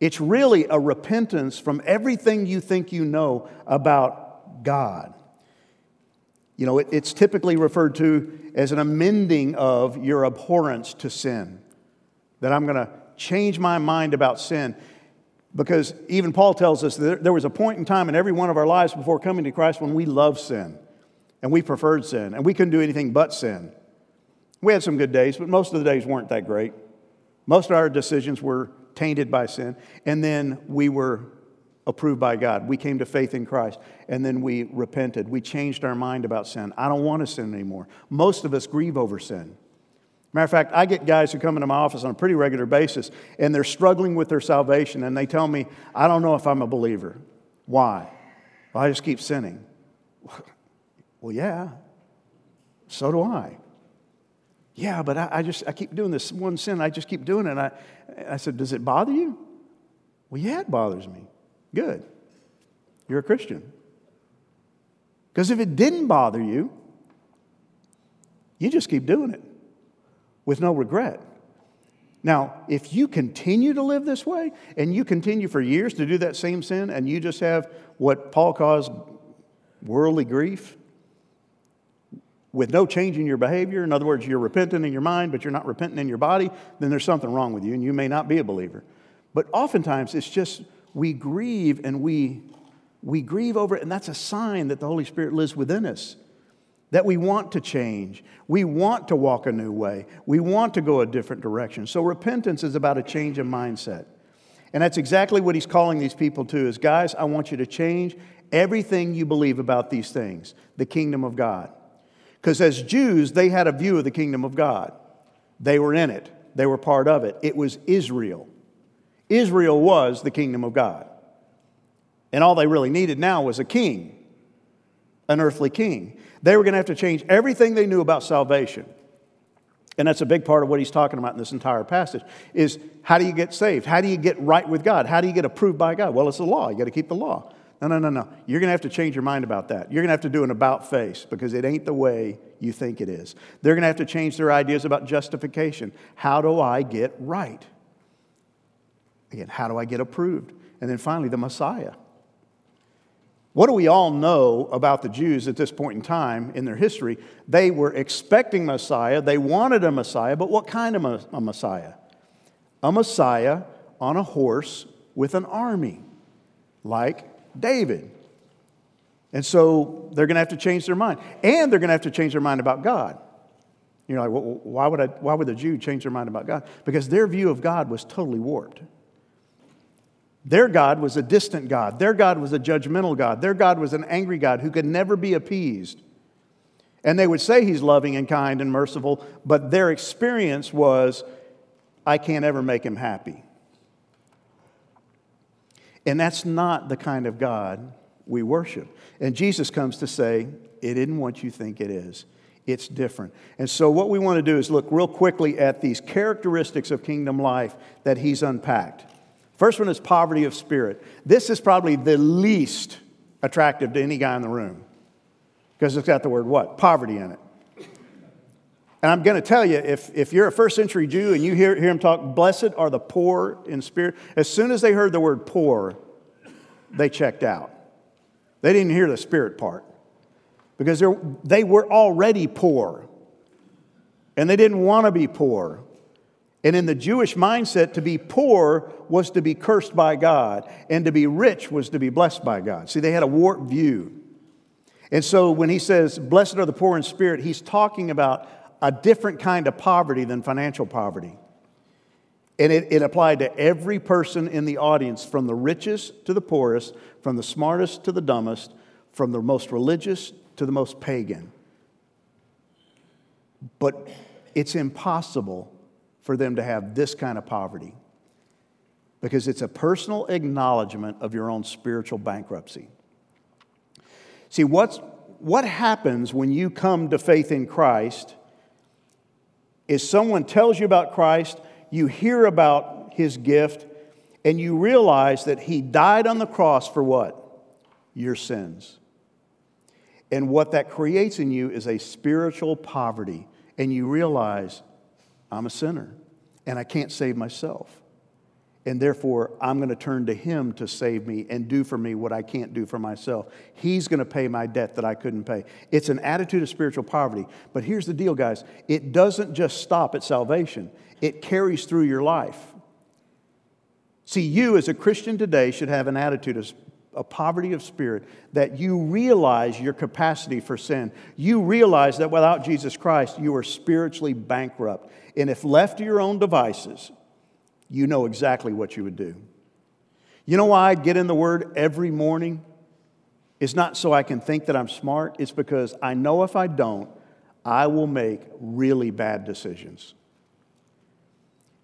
It's really a repentance from everything you think you know about God. You know, it's typically referred to as an amending of your abhorrence to sin. That I'm going to change my mind about sin. Because even Paul tells us that there was a point in time in every one of our lives before coming to Christ when we loved sin and we preferred sin and we couldn't do anything but sin. We had some good days, but most of the days weren't that great. Most of our decisions were tainted by sin. And then we were approved by God. We came to faith in Christ and then we repented. We changed our mind about sin. I don't want to sin anymore. Most of us grieve over sin. Matter of fact, I get guys who come into my office on a pretty regular basis and they're struggling with their salvation and they tell me, I don't know if I'm a believer. Why? Well, I just keep sinning. Well, yeah, so do I. Yeah, but I, I, just I keep doing this one sin. I just keep doing it. And I, I said, Does it bother you? Well, yeah, it bothers me. Good. You're a Christian. Because if it didn't bother you, you just keep doing it with no regret. Now, if you continue to live this way and you continue for years to do that same sin and you just have what Paul calls worldly grief, with no change in your behavior, in other words, you're repentant in your mind, but you're not repentant in your body, then there's something wrong with you and you may not be a believer. But oftentimes it's just we grieve and we, we grieve over it, and that's a sign that the Holy Spirit lives within us. That we want to change. We want to walk a new way. We want to go a different direction. So repentance is about a change of mindset. And that's exactly what he's calling these people to is guys, I want you to change everything you believe about these things, the kingdom of God. Because as Jews, they had a view of the kingdom of God. They were in it, they were part of it. It was Israel. Israel was the kingdom of God. And all they really needed now was a king, an earthly king. They were going to have to change everything they knew about salvation. And that's a big part of what he's talking about in this entire passage is how do you get saved? How do you get right with God? How do you get approved by God? Well, it's the law. You got to keep the law. No, no, no, no. You're going to have to change your mind about that. You're going to have to do an about face because it ain't the way you think it is. They're going to have to change their ideas about justification. How do I get right? Again, how do I get approved? And then finally, the Messiah. What do we all know about the Jews at this point in time in their history? They were expecting Messiah, they wanted a Messiah, but what kind of a, Messiah? A Messiah on a horse with an army, like David. And so they're going to have to change their mind. And they're going to have to change their mind about God. You're like, well, why, would I, why would the Jew change their mind about God? Because their view of God was totally warped. Their God was a distant God. Their God was a judgmental God. Their God was an angry God who could never be appeased. And they would say he's loving and kind and merciful, but their experience was, I can't ever make him happy. And that's not the kind of God we worship. And Jesus comes to say, it isn't what you think it is. It's different. And so, what we want to do is look real quickly at these characteristics of kingdom life that he's unpacked. First one is poverty of spirit. This is probably the least attractive to any guy in the room because it's got the word what? Poverty in it. And I'm going to tell you, if, if you're a first century Jew and you hear, hear him talk, blessed are the poor in spirit, as soon as they heard the word poor, they checked out. They didn't hear the spirit part because they were already poor and they didn't want to be poor. And in the Jewish mindset, to be poor was to be cursed by God, and to be rich was to be blessed by God. See, they had a warped view. And so when he says, Blessed are the poor in spirit, he's talking about a different kind of poverty than financial poverty. And it, it, applied to every person in the audience, from the richest to the poorest, from the smartest to the dumbest, from the most religious to the most pagan. But it's impossible for them to have this kind of poverty because it's a personal acknowledgement of your own spiritual bankruptcy. See, what's, what happens when you come to faith in Christ? is someone tells you about Christ, you hear about his gift, and you realize that he died on the cross for what? Your sins. And what that creates in you is a spiritual poverty. and you realize I'm a sinner and I can't save myself. And therefore, I'm going to turn to Him to save me and do for me what I can't do for myself. He's going to pay my debt that I couldn't pay. It's an attitude of spiritual poverty. But here's the deal, guys it doesn't just stop at salvation, it carries through your life. See, you as a Christian today should have an attitude of a poverty of spirit that you realize your capacity for sin. You realize that without Jesus Christ, you are spiritually bankrupt. And if left to your own devices, you know exactly what you would do. You know why I get in the Word every morning? It's not so I can think that I'm smart, it's because I know if I don't, I will make really bad decisions.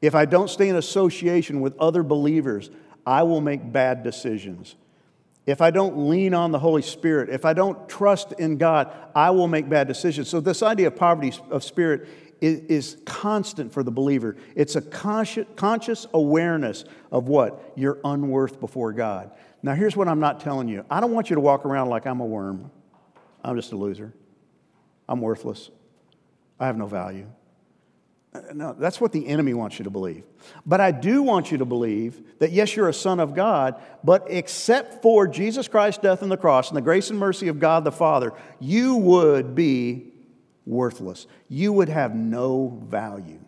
If I don't stay in association with other believers, I will make bad decisions. If I don't lean on the Holy Spirit, if I don't trust in God, I will make bad decisions. So, this idea of poverty of spirit is, constant for the believer. It's a conscious, awareness of what? Your unworth before God. Now, here's what I'm not telling you I don't want you to walk around like I'm a worm. I'm just a loser. I'm worthless. I have no value. Uh, no, that's what the enemy wants you to believe. But I do want you to believe that, yes, you're a son of God, but except for Jesus Christ's death on the cross and the grace and mercy of God the Father, you would be worthless. You would have no value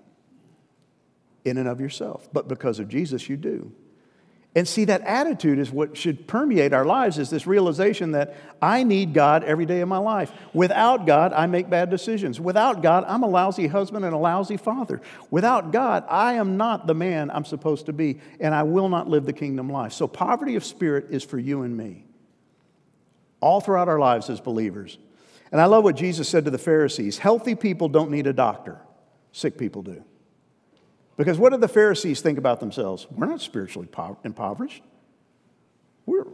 in and of yourself. But because of Jesus, you do. And see, that attitude is what should permeate our lives is this realization that I need God every day of my life. Without God, I make bad decisions. Without God, I'm a lousy husband and a lousy father. Without God, I am not the man I'm supposed to be, and I will not live the kingdom life. So, poverty of spirit is for you and me, all throughout our lives as believers. And I love what Jesus said to the Pharisees healthy people don't need a doctor, sick people do. Because what do the Pharisees think about themselves? We're not spiritually impoverished. We're,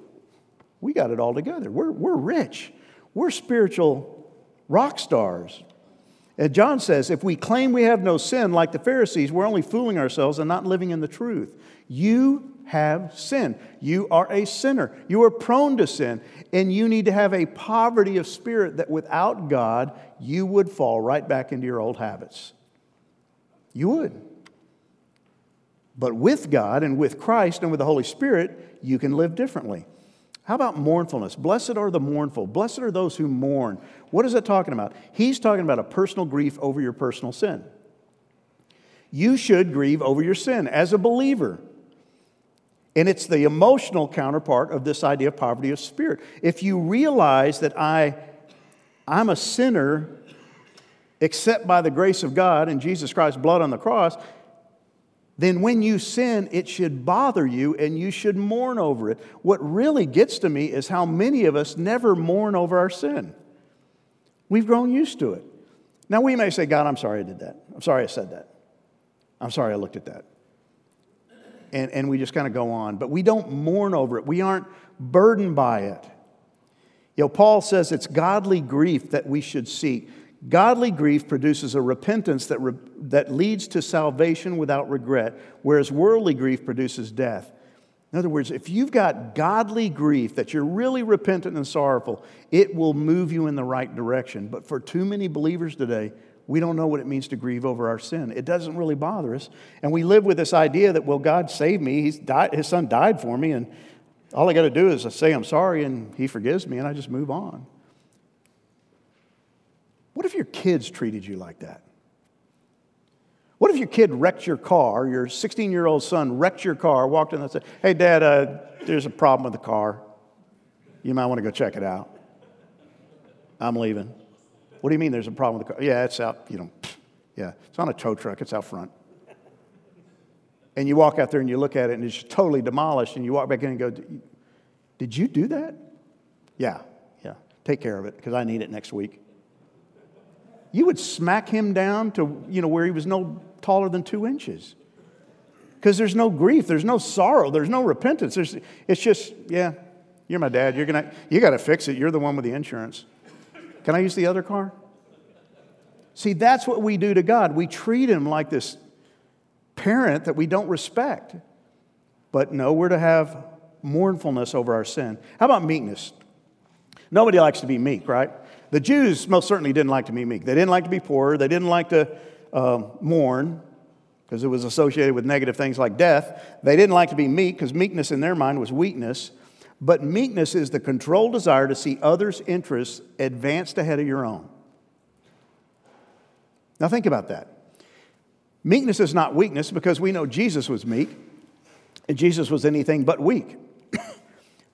we got it all together. We're, we're rich. We're spiritual rock stars. And John says, if we claim we have no sin like the Pharisees, we're only fooling ourselves and not living in the truth. You have sinned. You are a sinner. You are prone to sin. And you need to have a poverty of spirit that without God, you would fall right back into your old habits. You would. But with God and with Christ and with the Holy Spirit, you can live differently. How about mournfulness? Blessed are the mournful. Blessed are those who mourn. What is it talking about? He's talking about a personal grief over your personal sin. You should grieve over your sin as a believer. And it's the emotional counterpart of this idea of poverty of spirit. If you realize that I, I'm a sinner except by the grace of God and Jesus Christ's blood on the cross, then when you sin, it should bother you and you should mourn over it. What really gets to me is how many of us never mourn over our sin. We've grown used to it. Now, we may say, God, I'm sorry I did that. I'm sorry I said that. I'm sorry I looked at that. And, and we just kind of go on. But we don't mourn over it, we aren't burdened by it. You know, Paul says it's godly grief that we should seek. Godly grief produces a repentance that, re- that leads to salvation without regret, whereas worldly grief produces death. In other words, if you've got godly grief, that you're really repentant and sorrowful, it will move you in the right direction. But for too many believers today, we don't know what it means to grieve over our sin. It doesn't really bother us. And we live with this idea that, well, God saved me. He's died, his son died for me, and all I got to do is say I'm sorry, and he forgives me, and I just move on. What if your kids treated you like that? What if your kid wrecked your car, your 16 year old son wrecked your car, walked in and said, Hey, dad, uh, there's a problem with the car. You might want to go check it out. I'm leaving. What do you mean there's a problem with the car? Yeah, it's out, you know, yeah, it's on a tow truck, it's out front. And you walk out there and you look at it and it's totally demolished, and you walk back in and go, Did you do that? Yeah, yeah, take care of it because I need it next week you would smack him down to, you know, where he was no taller than two inches. Because there's no grief, there's no sorrow, there's no repentance. There's, it's just, yeah, you're my dad. You're gonna, you got to fix it. You're the one with the insurance. Can I use the other car? See, that's what we do to God. We treat him like this parent that we don't respect. But no, we're to have mournfulness over our sin. How about meekness? Nobody likes to be meek, right? The Jews most certainly didn't like to be meek. They didn't like to be poor. They didn't like to uh, mourn because it was associated with negative things like death. They didn't like to be meek because meekness in their mind was weakness. But meekness is the controlled desire to see others' interests advanced ahead of your own. Now, think about that. Meekness is not weakness because we know Jesus was meek, and Jesus was anything but weak.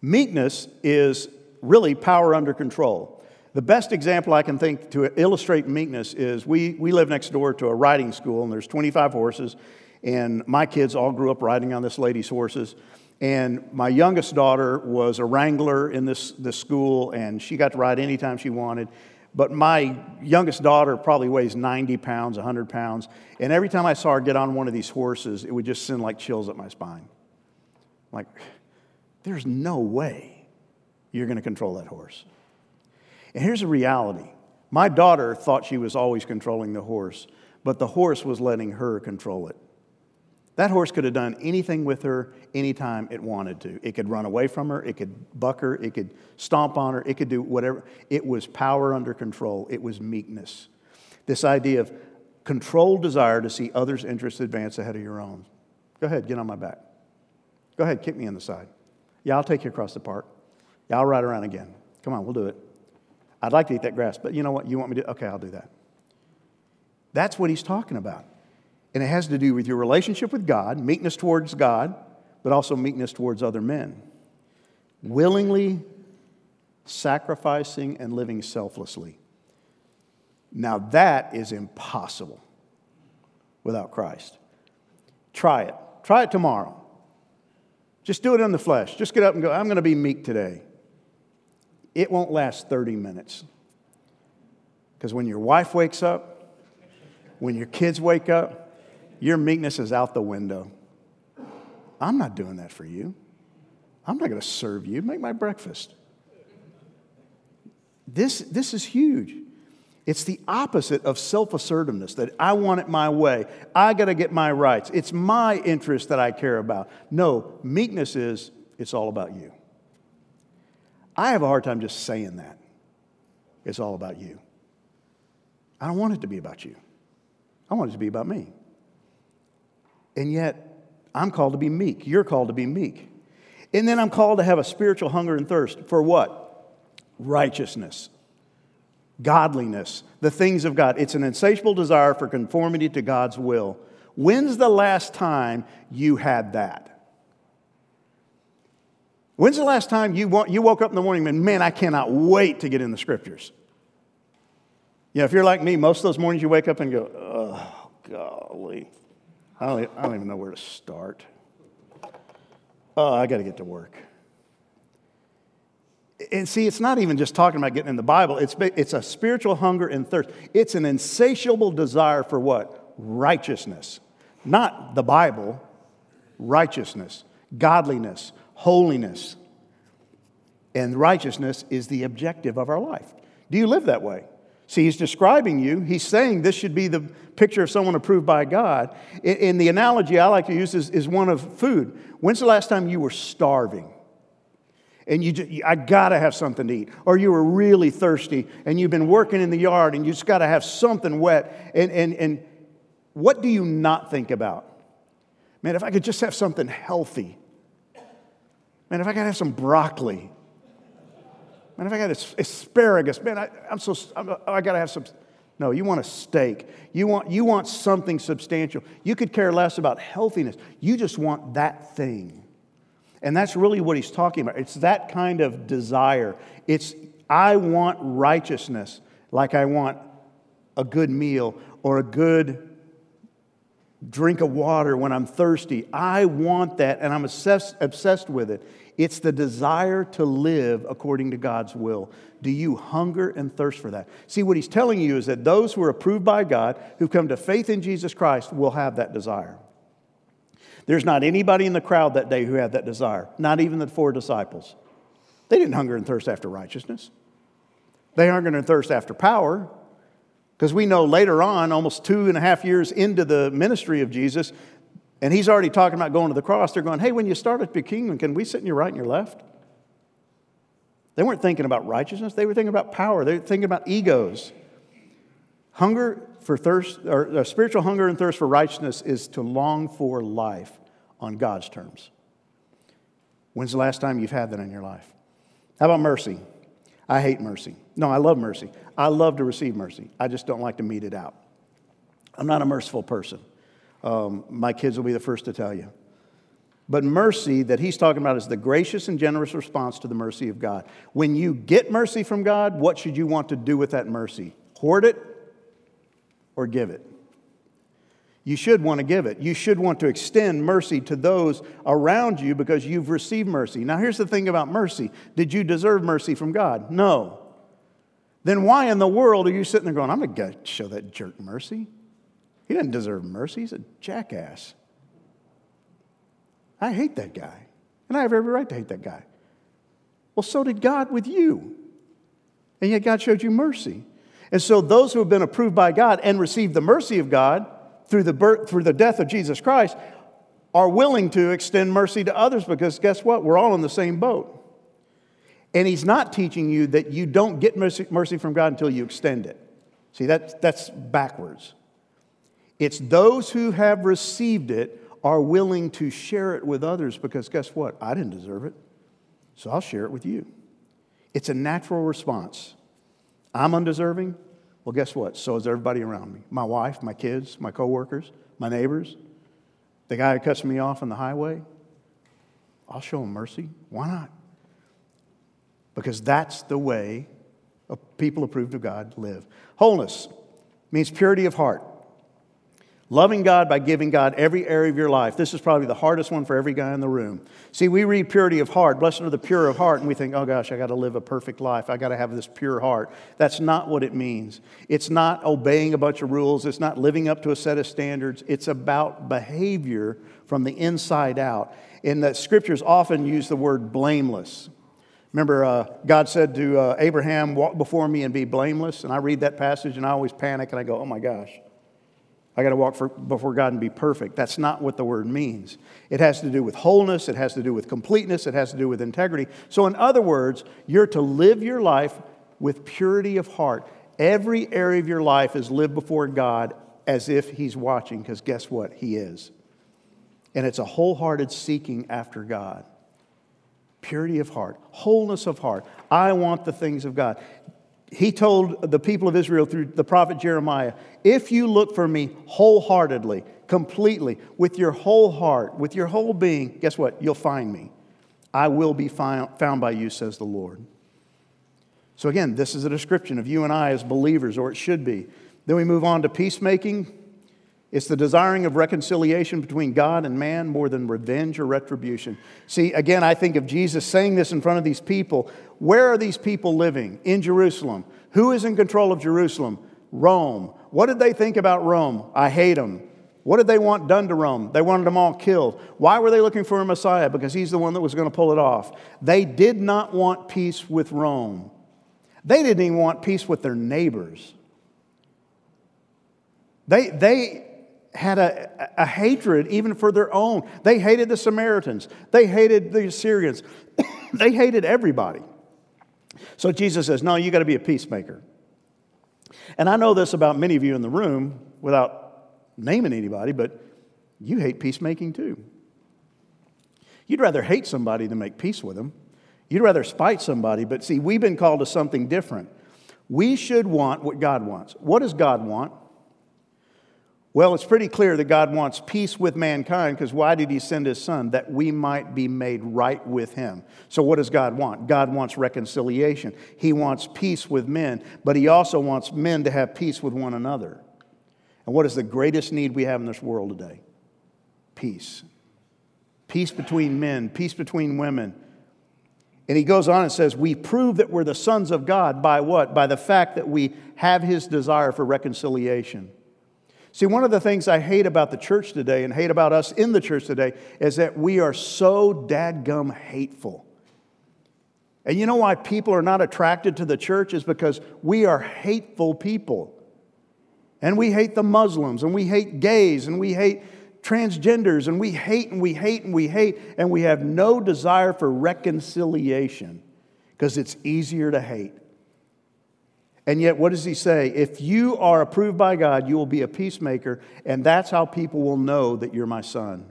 Meekness is really power under control. The best example I can think to illustrate meekness is we, we live next door to a riding school, and there's 25 horses, and my kids all grew up riding on this lady's horses. And my youngest daughter was a wrangler in this, this school, and she got to ride anytime she wanted. But my youngest daughter probably weighs 90 pounds, 100 pounds. And every time I saw her get on one of these horses, it would just send like chills up my spine. Like, there's no way you're going to control that horse. And here's the reality my daughter thought she was always controlling the horse, but the horse was letting her control it. That horse could have done anything with her anytime it wanted to. It could run away from her, it could buck her, it could stomp on her, it could do whatever. It was power under control, it was meekness. This idea of controlled desire to see others' interests advance ahead of your own. Go ahead, get on my back. Go ahead, kick me in the side. Yeah, I'll take you across the park. Yeah, I'll ride around again. Come on, we'll do it. I'd like to eat that grass, but you know what? You want me to? Okay, I'll do that. That's what he's talking about. And it has to do with your relationship with God, meekness towards God, but also meekness towards other men. Willingly sacrificing and living selflessly. Now, that is impossible without Christ. Try it. Try it tomorrow. Just do it in the flesh. Just get up and go, I'm going to be meek today. It won't last 30 minutes. Because when your wife wakes up, when your kids wake up, your meekness is out the window. I'm not doing that for you. I'm not going to serve you. Make my breakfast. This, this is huge. It's the opposite of self assertiveness that I want it my way. I got to get my rights. It's my interest that I care about. No, meekness is it's all about you. I have a hard time just saying that. It's all about you. I don't want it to be about you, I want it to be about me. And yet, I'm called to be meek. You're called to be meek. And then I'm called to have a spiritual hunger and thirst for what? Righteousness godliness, the things of God. It's an insatiable desire for conformity to God's will. When's the last time you had that? When's the last time you, want, you woke up in the morning and, man, I cannot wait to get in the scriptures? You know, if you're like me, most of those mornings you wake up and go, oh, golly, I don't, I don't even know where to start. Oh, I got to get to work and see, it's not even just talking about getting in the Bible, it's, it's a spiritual hunger and thirst. It's an insatiable desire for what? Righteousness. Not the Bible, righteousness, godliness, holiness. And righteousness is the objective of our life. Do you live that way? See, he's describing you. He's saying this should be the picture of someone approved by God. And the analogy I like to use is, is one of food. When's the last time you were starving? and you just, I gotta have something to eat. Or you were really thirsty and you've been working in the yard and you just gotta have something wet. And, and, and what do you not think about? Man, if I could just have something healthy. Man, if I could have some broccoli. Man, if I got asparagus. Man, I, am so, I'm, oh, I gotta have some. No, you want a steak. You want, you want something substantial. You could care less about healthiness. You just want that thing. And that's really what he's talking about. It's that kind of desire. It's, I want righteousness like I want a good meal or a good drink of water when I'm thirsty. I want that and I'm obsessed, obsessed with it. It's the desire to live according to God's will. Do you hunger and thirst for that? See, what he's telling you is that those who are approved by God, who come to faith in Jesus Christ, will have that desire. There's not anybody in the crowd that day who had that desire, not even the four disciples. They didn't hunger and thirst after righteousness. They hungered and thirst after power. Because we know later on, almost two and a half years into the ministry of Jesus, and he's already talking about going to the cross, they're going, Hey, when you start at the kingdom, can we sit in your right and your left? They weren't thinking about righteousness, they were thinking about power, they were thinking about egos. Hunger for thirst, or uh, spiritual hunger and thirst for righteousness is to long for life on God's terms. When's the last time you've had that in your life? How about mercy? I hate mercy. No, I love mercy. I love to receive mercy. I just don't like to mete it out. I'm not a merciful person. Um, my kids will be the first to tell you. But mercy that he's talking about is the gracious and generous response to the mercy of God. When you get mercy from God, what should you want to do with that mercy? Hoard it or give it? You should want to give it. You should want to extend mercy to those around you because you've received mercy. Now, here's the thing about mercy Did you deserve mercy from God? No. Then why in the world are you sitting there going, I'm going to show that jerk mercy? He doesn't deserve mercy. He's a jackass. I hate that guy. And I have every right to hate that guy. Well, so did God with you. And yet God showed you mercy. And so those who have been approved by God and received the mercy of God through the, birth, through the death of Jesus Christ are willing to extend mercy to others because guess what? We're all in the same boat. And he's not teaching you that you don't get mercy, from God until you extend it. See, that, that's backwards. It's those who have received it are willing to share it with others because guess what? I didn't deserve it, so I'll share it with you. It's a natural response. I'm undeserving. Well, guess what? So is everybody around me my wife, my kids, my coworkers, my neighbors, the guy who cuts me off on the highway. I'll show him mercy. Why not? Because that's the way people approved of God live. Wholeness means purity of heart. Loving God by giving God every area of your life. This is probably the hardest one for every guy in the room. See, we read purity of heart, blessed are the pure of heart, and we think, oh gosh, I got to live a perfect life. I got to have this pure heart. That's not what it means. It's not obeying a bunch of rules, it's not living up to a set of standards. It's about behavior from the inside out. And the scriptures often use the word blameless. Remember, uh, God said to uh, Abraham, Walk before me and be blameless. And I read that passage and I always panic and I go, Oh my gosh, I got to walk for, before God and be perfect. That's not what the word means. It has to do with wholeness, it has to do with completeness, it has to do with integrity. So, in other words, you're to live your life with purity of heart. Every area of your life is lived before God as if He's watching, because guess what? He is. And it's a wholehearted seeking after God. Purity of heart, wholeness of heart. I want the things of God he told the people of Israel through the prophet Jeremiah, If you look for me wholeheartedly, completely, with your whole heart, with your whole being, guess what? You'll find me. I will be found by you, says the Lord. So, again, this is a description of you and I as believers, or it should be. Then we move on to peacemaking. It's the desiring of reconciliation between God and man more than revenge or retribution. See, again, I think of Jesus saying this in front of these people. Where are these people living? In Jerusalem. Who is in control of Jerusalem? Rome. What did they think about Rome? I hate them. What did they want done to Rome? They wanted them all killed. Why were they looking for a Messiah? Because he's the one that was going to pull it off. They did not want peace with Rome. They didn't even want peace with their neighbors. They, they had a, a, hatred even for their own. They hated the Samaritans, they hated the Assyrians, they hated everybody. So Jesus says, No, you got to be a peacemaker. And I know this about many of you in the room without naming anybody, but you hate peacemaking too. You'd rather hate somebody than make peace with them. You'd rather spite somebody, but see, we've been called to something different. We should want what God wants. What does God want? Well, it's pretty clear that God wants peace with mankind because why did He send His Son? That we might be made right with Him. So, what does God want? God wants reconciliation. He wants peace with men, but He also wants men to have peace with one another. And what is the greatest need we have in this world today? Peace. Peace between men, peace between women. And he goes on and says, We prove that we're the sons of God by what? By the fact that we have His desire for reconciliation. See, one of the things I hate about the church today and hate about us in the church today is that we are so dadgum hateful. And you know why people are not attracted to the church is because we are hateful people. And we hate the Muslims, and we hate gays, and we hate transgenders, and we hate and we hate and we hate, and we have no desire for reconciliation. because it's easier to hate. And yet, what does he say? If you are approved by God, you will be a peacemaker, and that's how people will know that you're my son.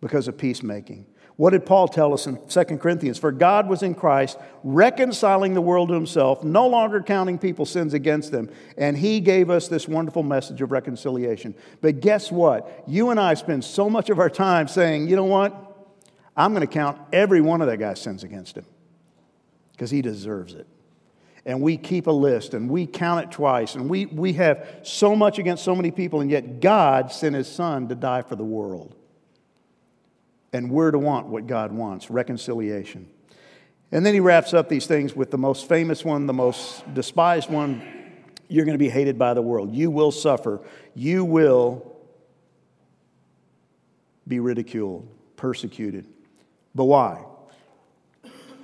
Because of peacemaking. What did Paul tell us in 2 Corinthians? For God was in Christ, reconciling the world to himself, no longer counting people's sins against them. And he gave us this wonderful message of reconciliation. But guess what? You and I spend so much of our time saying, you know what? I'm going to count every one of that guy's sins against him because he deserves it and we keep a list and we count it twice and we, we have so much against so many people, and yet God sent his son to die for the world. And we're to want what God wants reconciliation. And then he wraps up these things with the most famous one, the most despised one. You're going to be hated by the world. You will suffer. You will be ridiculed, persecuted. But why?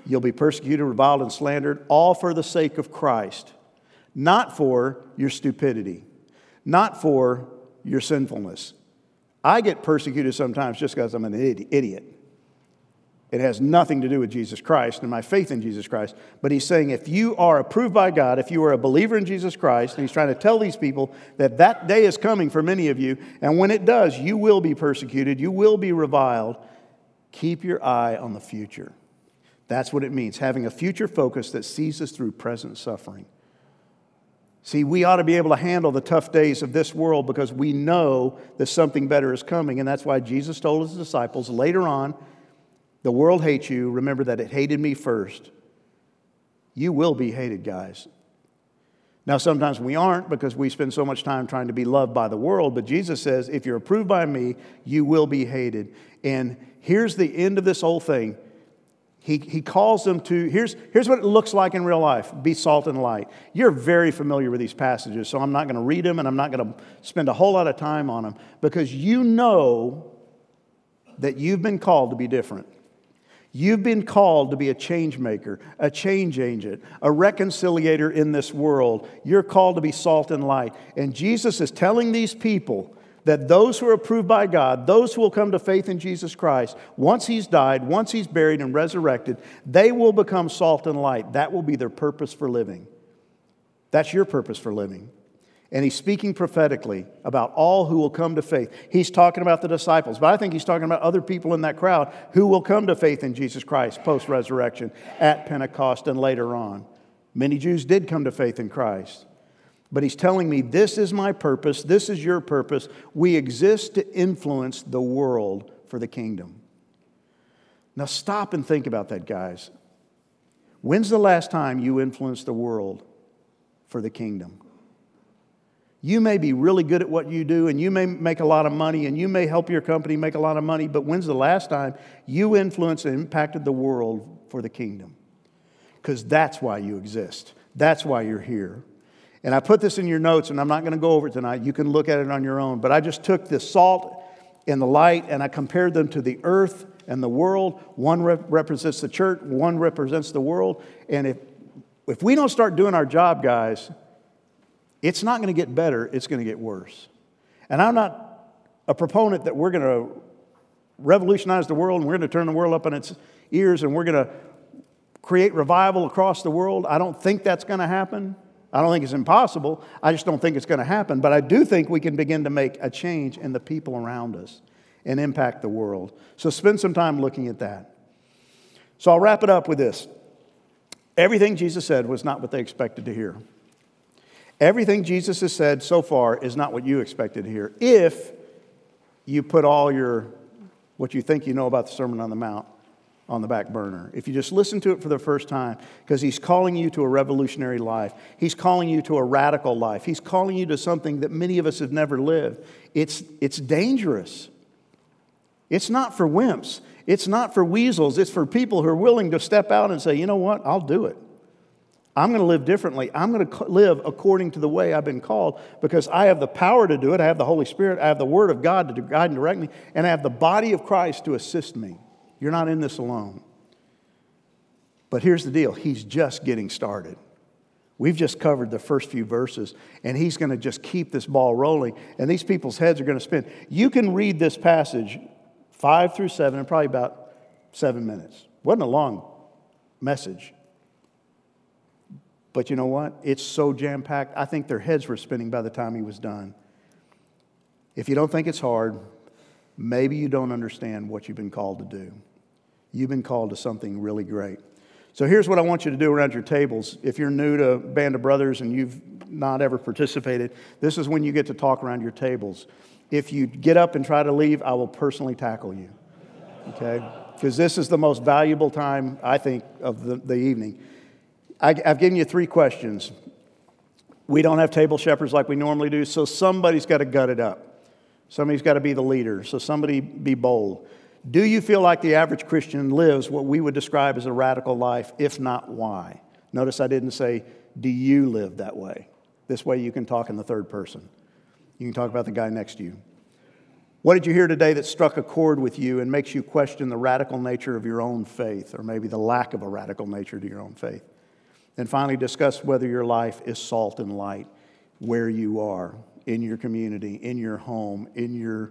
You'll be persecuted, reviled, and slandered, all for the sake of Christ, not for your stupidity, not for your sinfulness. I get persecuted sometimes just because I'm an idiot. It has nothing to do with Jesus Christ and my faith in Jesus Christ. But he's saying if you are approved by God, if you are a believer in Jesus Christ, and he's trying to tell these people that that day is coming for many of you, and when it does, you will be persecuted, you will be reviled. Keep your eye on the future. That's what it means, having a future focus that sees us through present suffering. See, we ought to be able to handle the tough days of this world because we know that something better is coming. And that's why Jesus told his disciples later on, the world hates you. Remember that it hated me first. You will be hated, guys. Now, sometimes we aren't because we spend so much time trying to be loved by the world, but Jesus says, if you're approved by me, you will be hated. And here's the end of this whole thing he, he calls them to, here's, here's what it looks like in real life be salt and light. You're very familiar with these passages, so I'm not going to read them and I'm not going to spend a whole lot of time on them because you know that you've been called to be different. You've been called to be a change maker, a change agent, a reconciliator in this world. You're called to be salt and light. And Jesus is telling these people that those who are approved by God, those who will come to faith in Jesus Christ, once he's died, once he's buried and resurrected, they will become salt and light. That will be their purpose for living. That's your purpose for living. And he's speaking prophetically about all who will come to faith. He's talking about the disciples, but I think he's talking about other people in that crowd who will come to faith in Jesus Christ post resurrection at Pentecost and later on. Many Jews did come to faith in Christ. But he's telling me, this is my purpose, this is your purpose. We exist to influence the world for the kingdom. Now, stop and think about that, guys. When's the last time you influenced the world for the kingdom? You may be really good at what you do and you may make a lot of money and you may help your company make a lot of money, but when's the last time you influenced and impacted the world for the kingdom? Because that's why you exist, that's why you're here. And I put this in your notes, and I'm not going to go over it tonight. You can look at it on your own. But I just took the salt and the light, and I compared them to the earth and the world. One rep- represents the church, one represents the world. And if, if we don't start doing our job, guys, it's not going to get better, it's going to get worse. And I'm not a proponent that we're going to revolutionize the world and we're going to turn the world up on its ears and we're going to create revival across the world. I don't think that's going to happen. I don't think it's impossible. I just don't think it's going to happen. But I do think we can begin to make a change in the people around us and impact the world. So spend some time looking at that. So I'll wrap it up with this everything Jesus said was not what they expected to hear. Everything Jesus has said so far is not what you expected to hear if you put all your what you think you know about the Sermon on the Mount on the back burner. If you just listen to it for the first time, because he's calling you to a revolutionary life, he's calling you to a radical life, he's calling you to something that many of us have never lived. It's, it's dangerous. It's not for wimps, it's not for weasels, it's for people who are willing to step out and say, you know what, I'll do it. I'm going to live differently. I'm going to live according to the way I've been called because I have the power to do it. I have the Holy Spirit. I have the Word of God to guide and direct me, and I have the body of Christ to assist me. You're not in this alone. But here's the deal He's just getting started. We've just covered the first few verses, and He's going to just keep this ball rolling, and these people's heads are going to spin. You can read this passage five through seven in probably about seven minutes. Wasn't a long message. But you know what? It's so jam packed. I think their heads were spinning by the time he was done. If you don't think it's hard, maybe you don't understand what you've been called to do. You've been called to something really great. So here's what I want you to do around your tables. If you're new to Band of Brothers and you've not ever participated, this is when you get to talk around your tables. If you get up and try to leave, I will personally tackle you. Okay? Because this is the most valuable time, I think, of the, the evening. I, I've given you three questions. We don't have table shepherds like we normally do, so somebody's got to gut it up. Somebody's got to be the leader, so somebody be bold. Do you feel like the average Christian lives what we would describe as a radical life? If not, why? Notice I didn't say, Do you live that way? This way you can talk in the third person. You can talk about the guy next to you. What did you hear today that struck a chord with you and makes you question the radical nature of your own faith, or maybe the lack of a radical nature to your own faith? And finally, discuss whether your life is salt and light where you are in your community, in your home, in your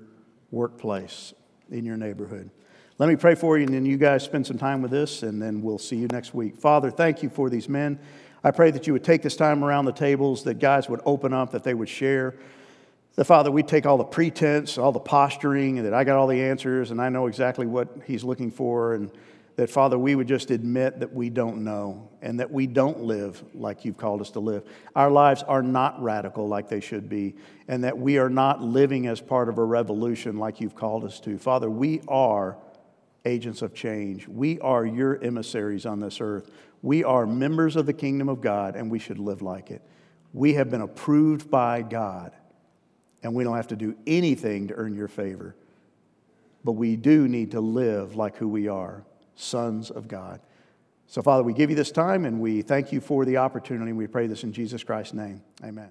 workplace, in your neighborhood. Let me pray for you, and then you guys spend some time with this, and then we'll see you next week. Father, thank you for these men. I pray that you would take this time around the tables, that guys would open up, that they would share. The Father, we take all the pretense, all the posturing, that I got all the answers, and I know exactly what He's looking for, and that, Father, we would just admit that we don't know and that we don't live like you've called us to live. Our lives are not radical like they should be, and that we are not living as part of a revolution like you've called us to. Father, we are agents of change. We are your emissaries on this earth. We are members of the kingdom of God, and we should live like it. We have been approved by God, and we don't have to do anything to earn your favor. But we do need to live like who we are sons of God. So, Father, we give you this time and we thank you for the opportunity. We pray this in Jesus Christ's name. Amen.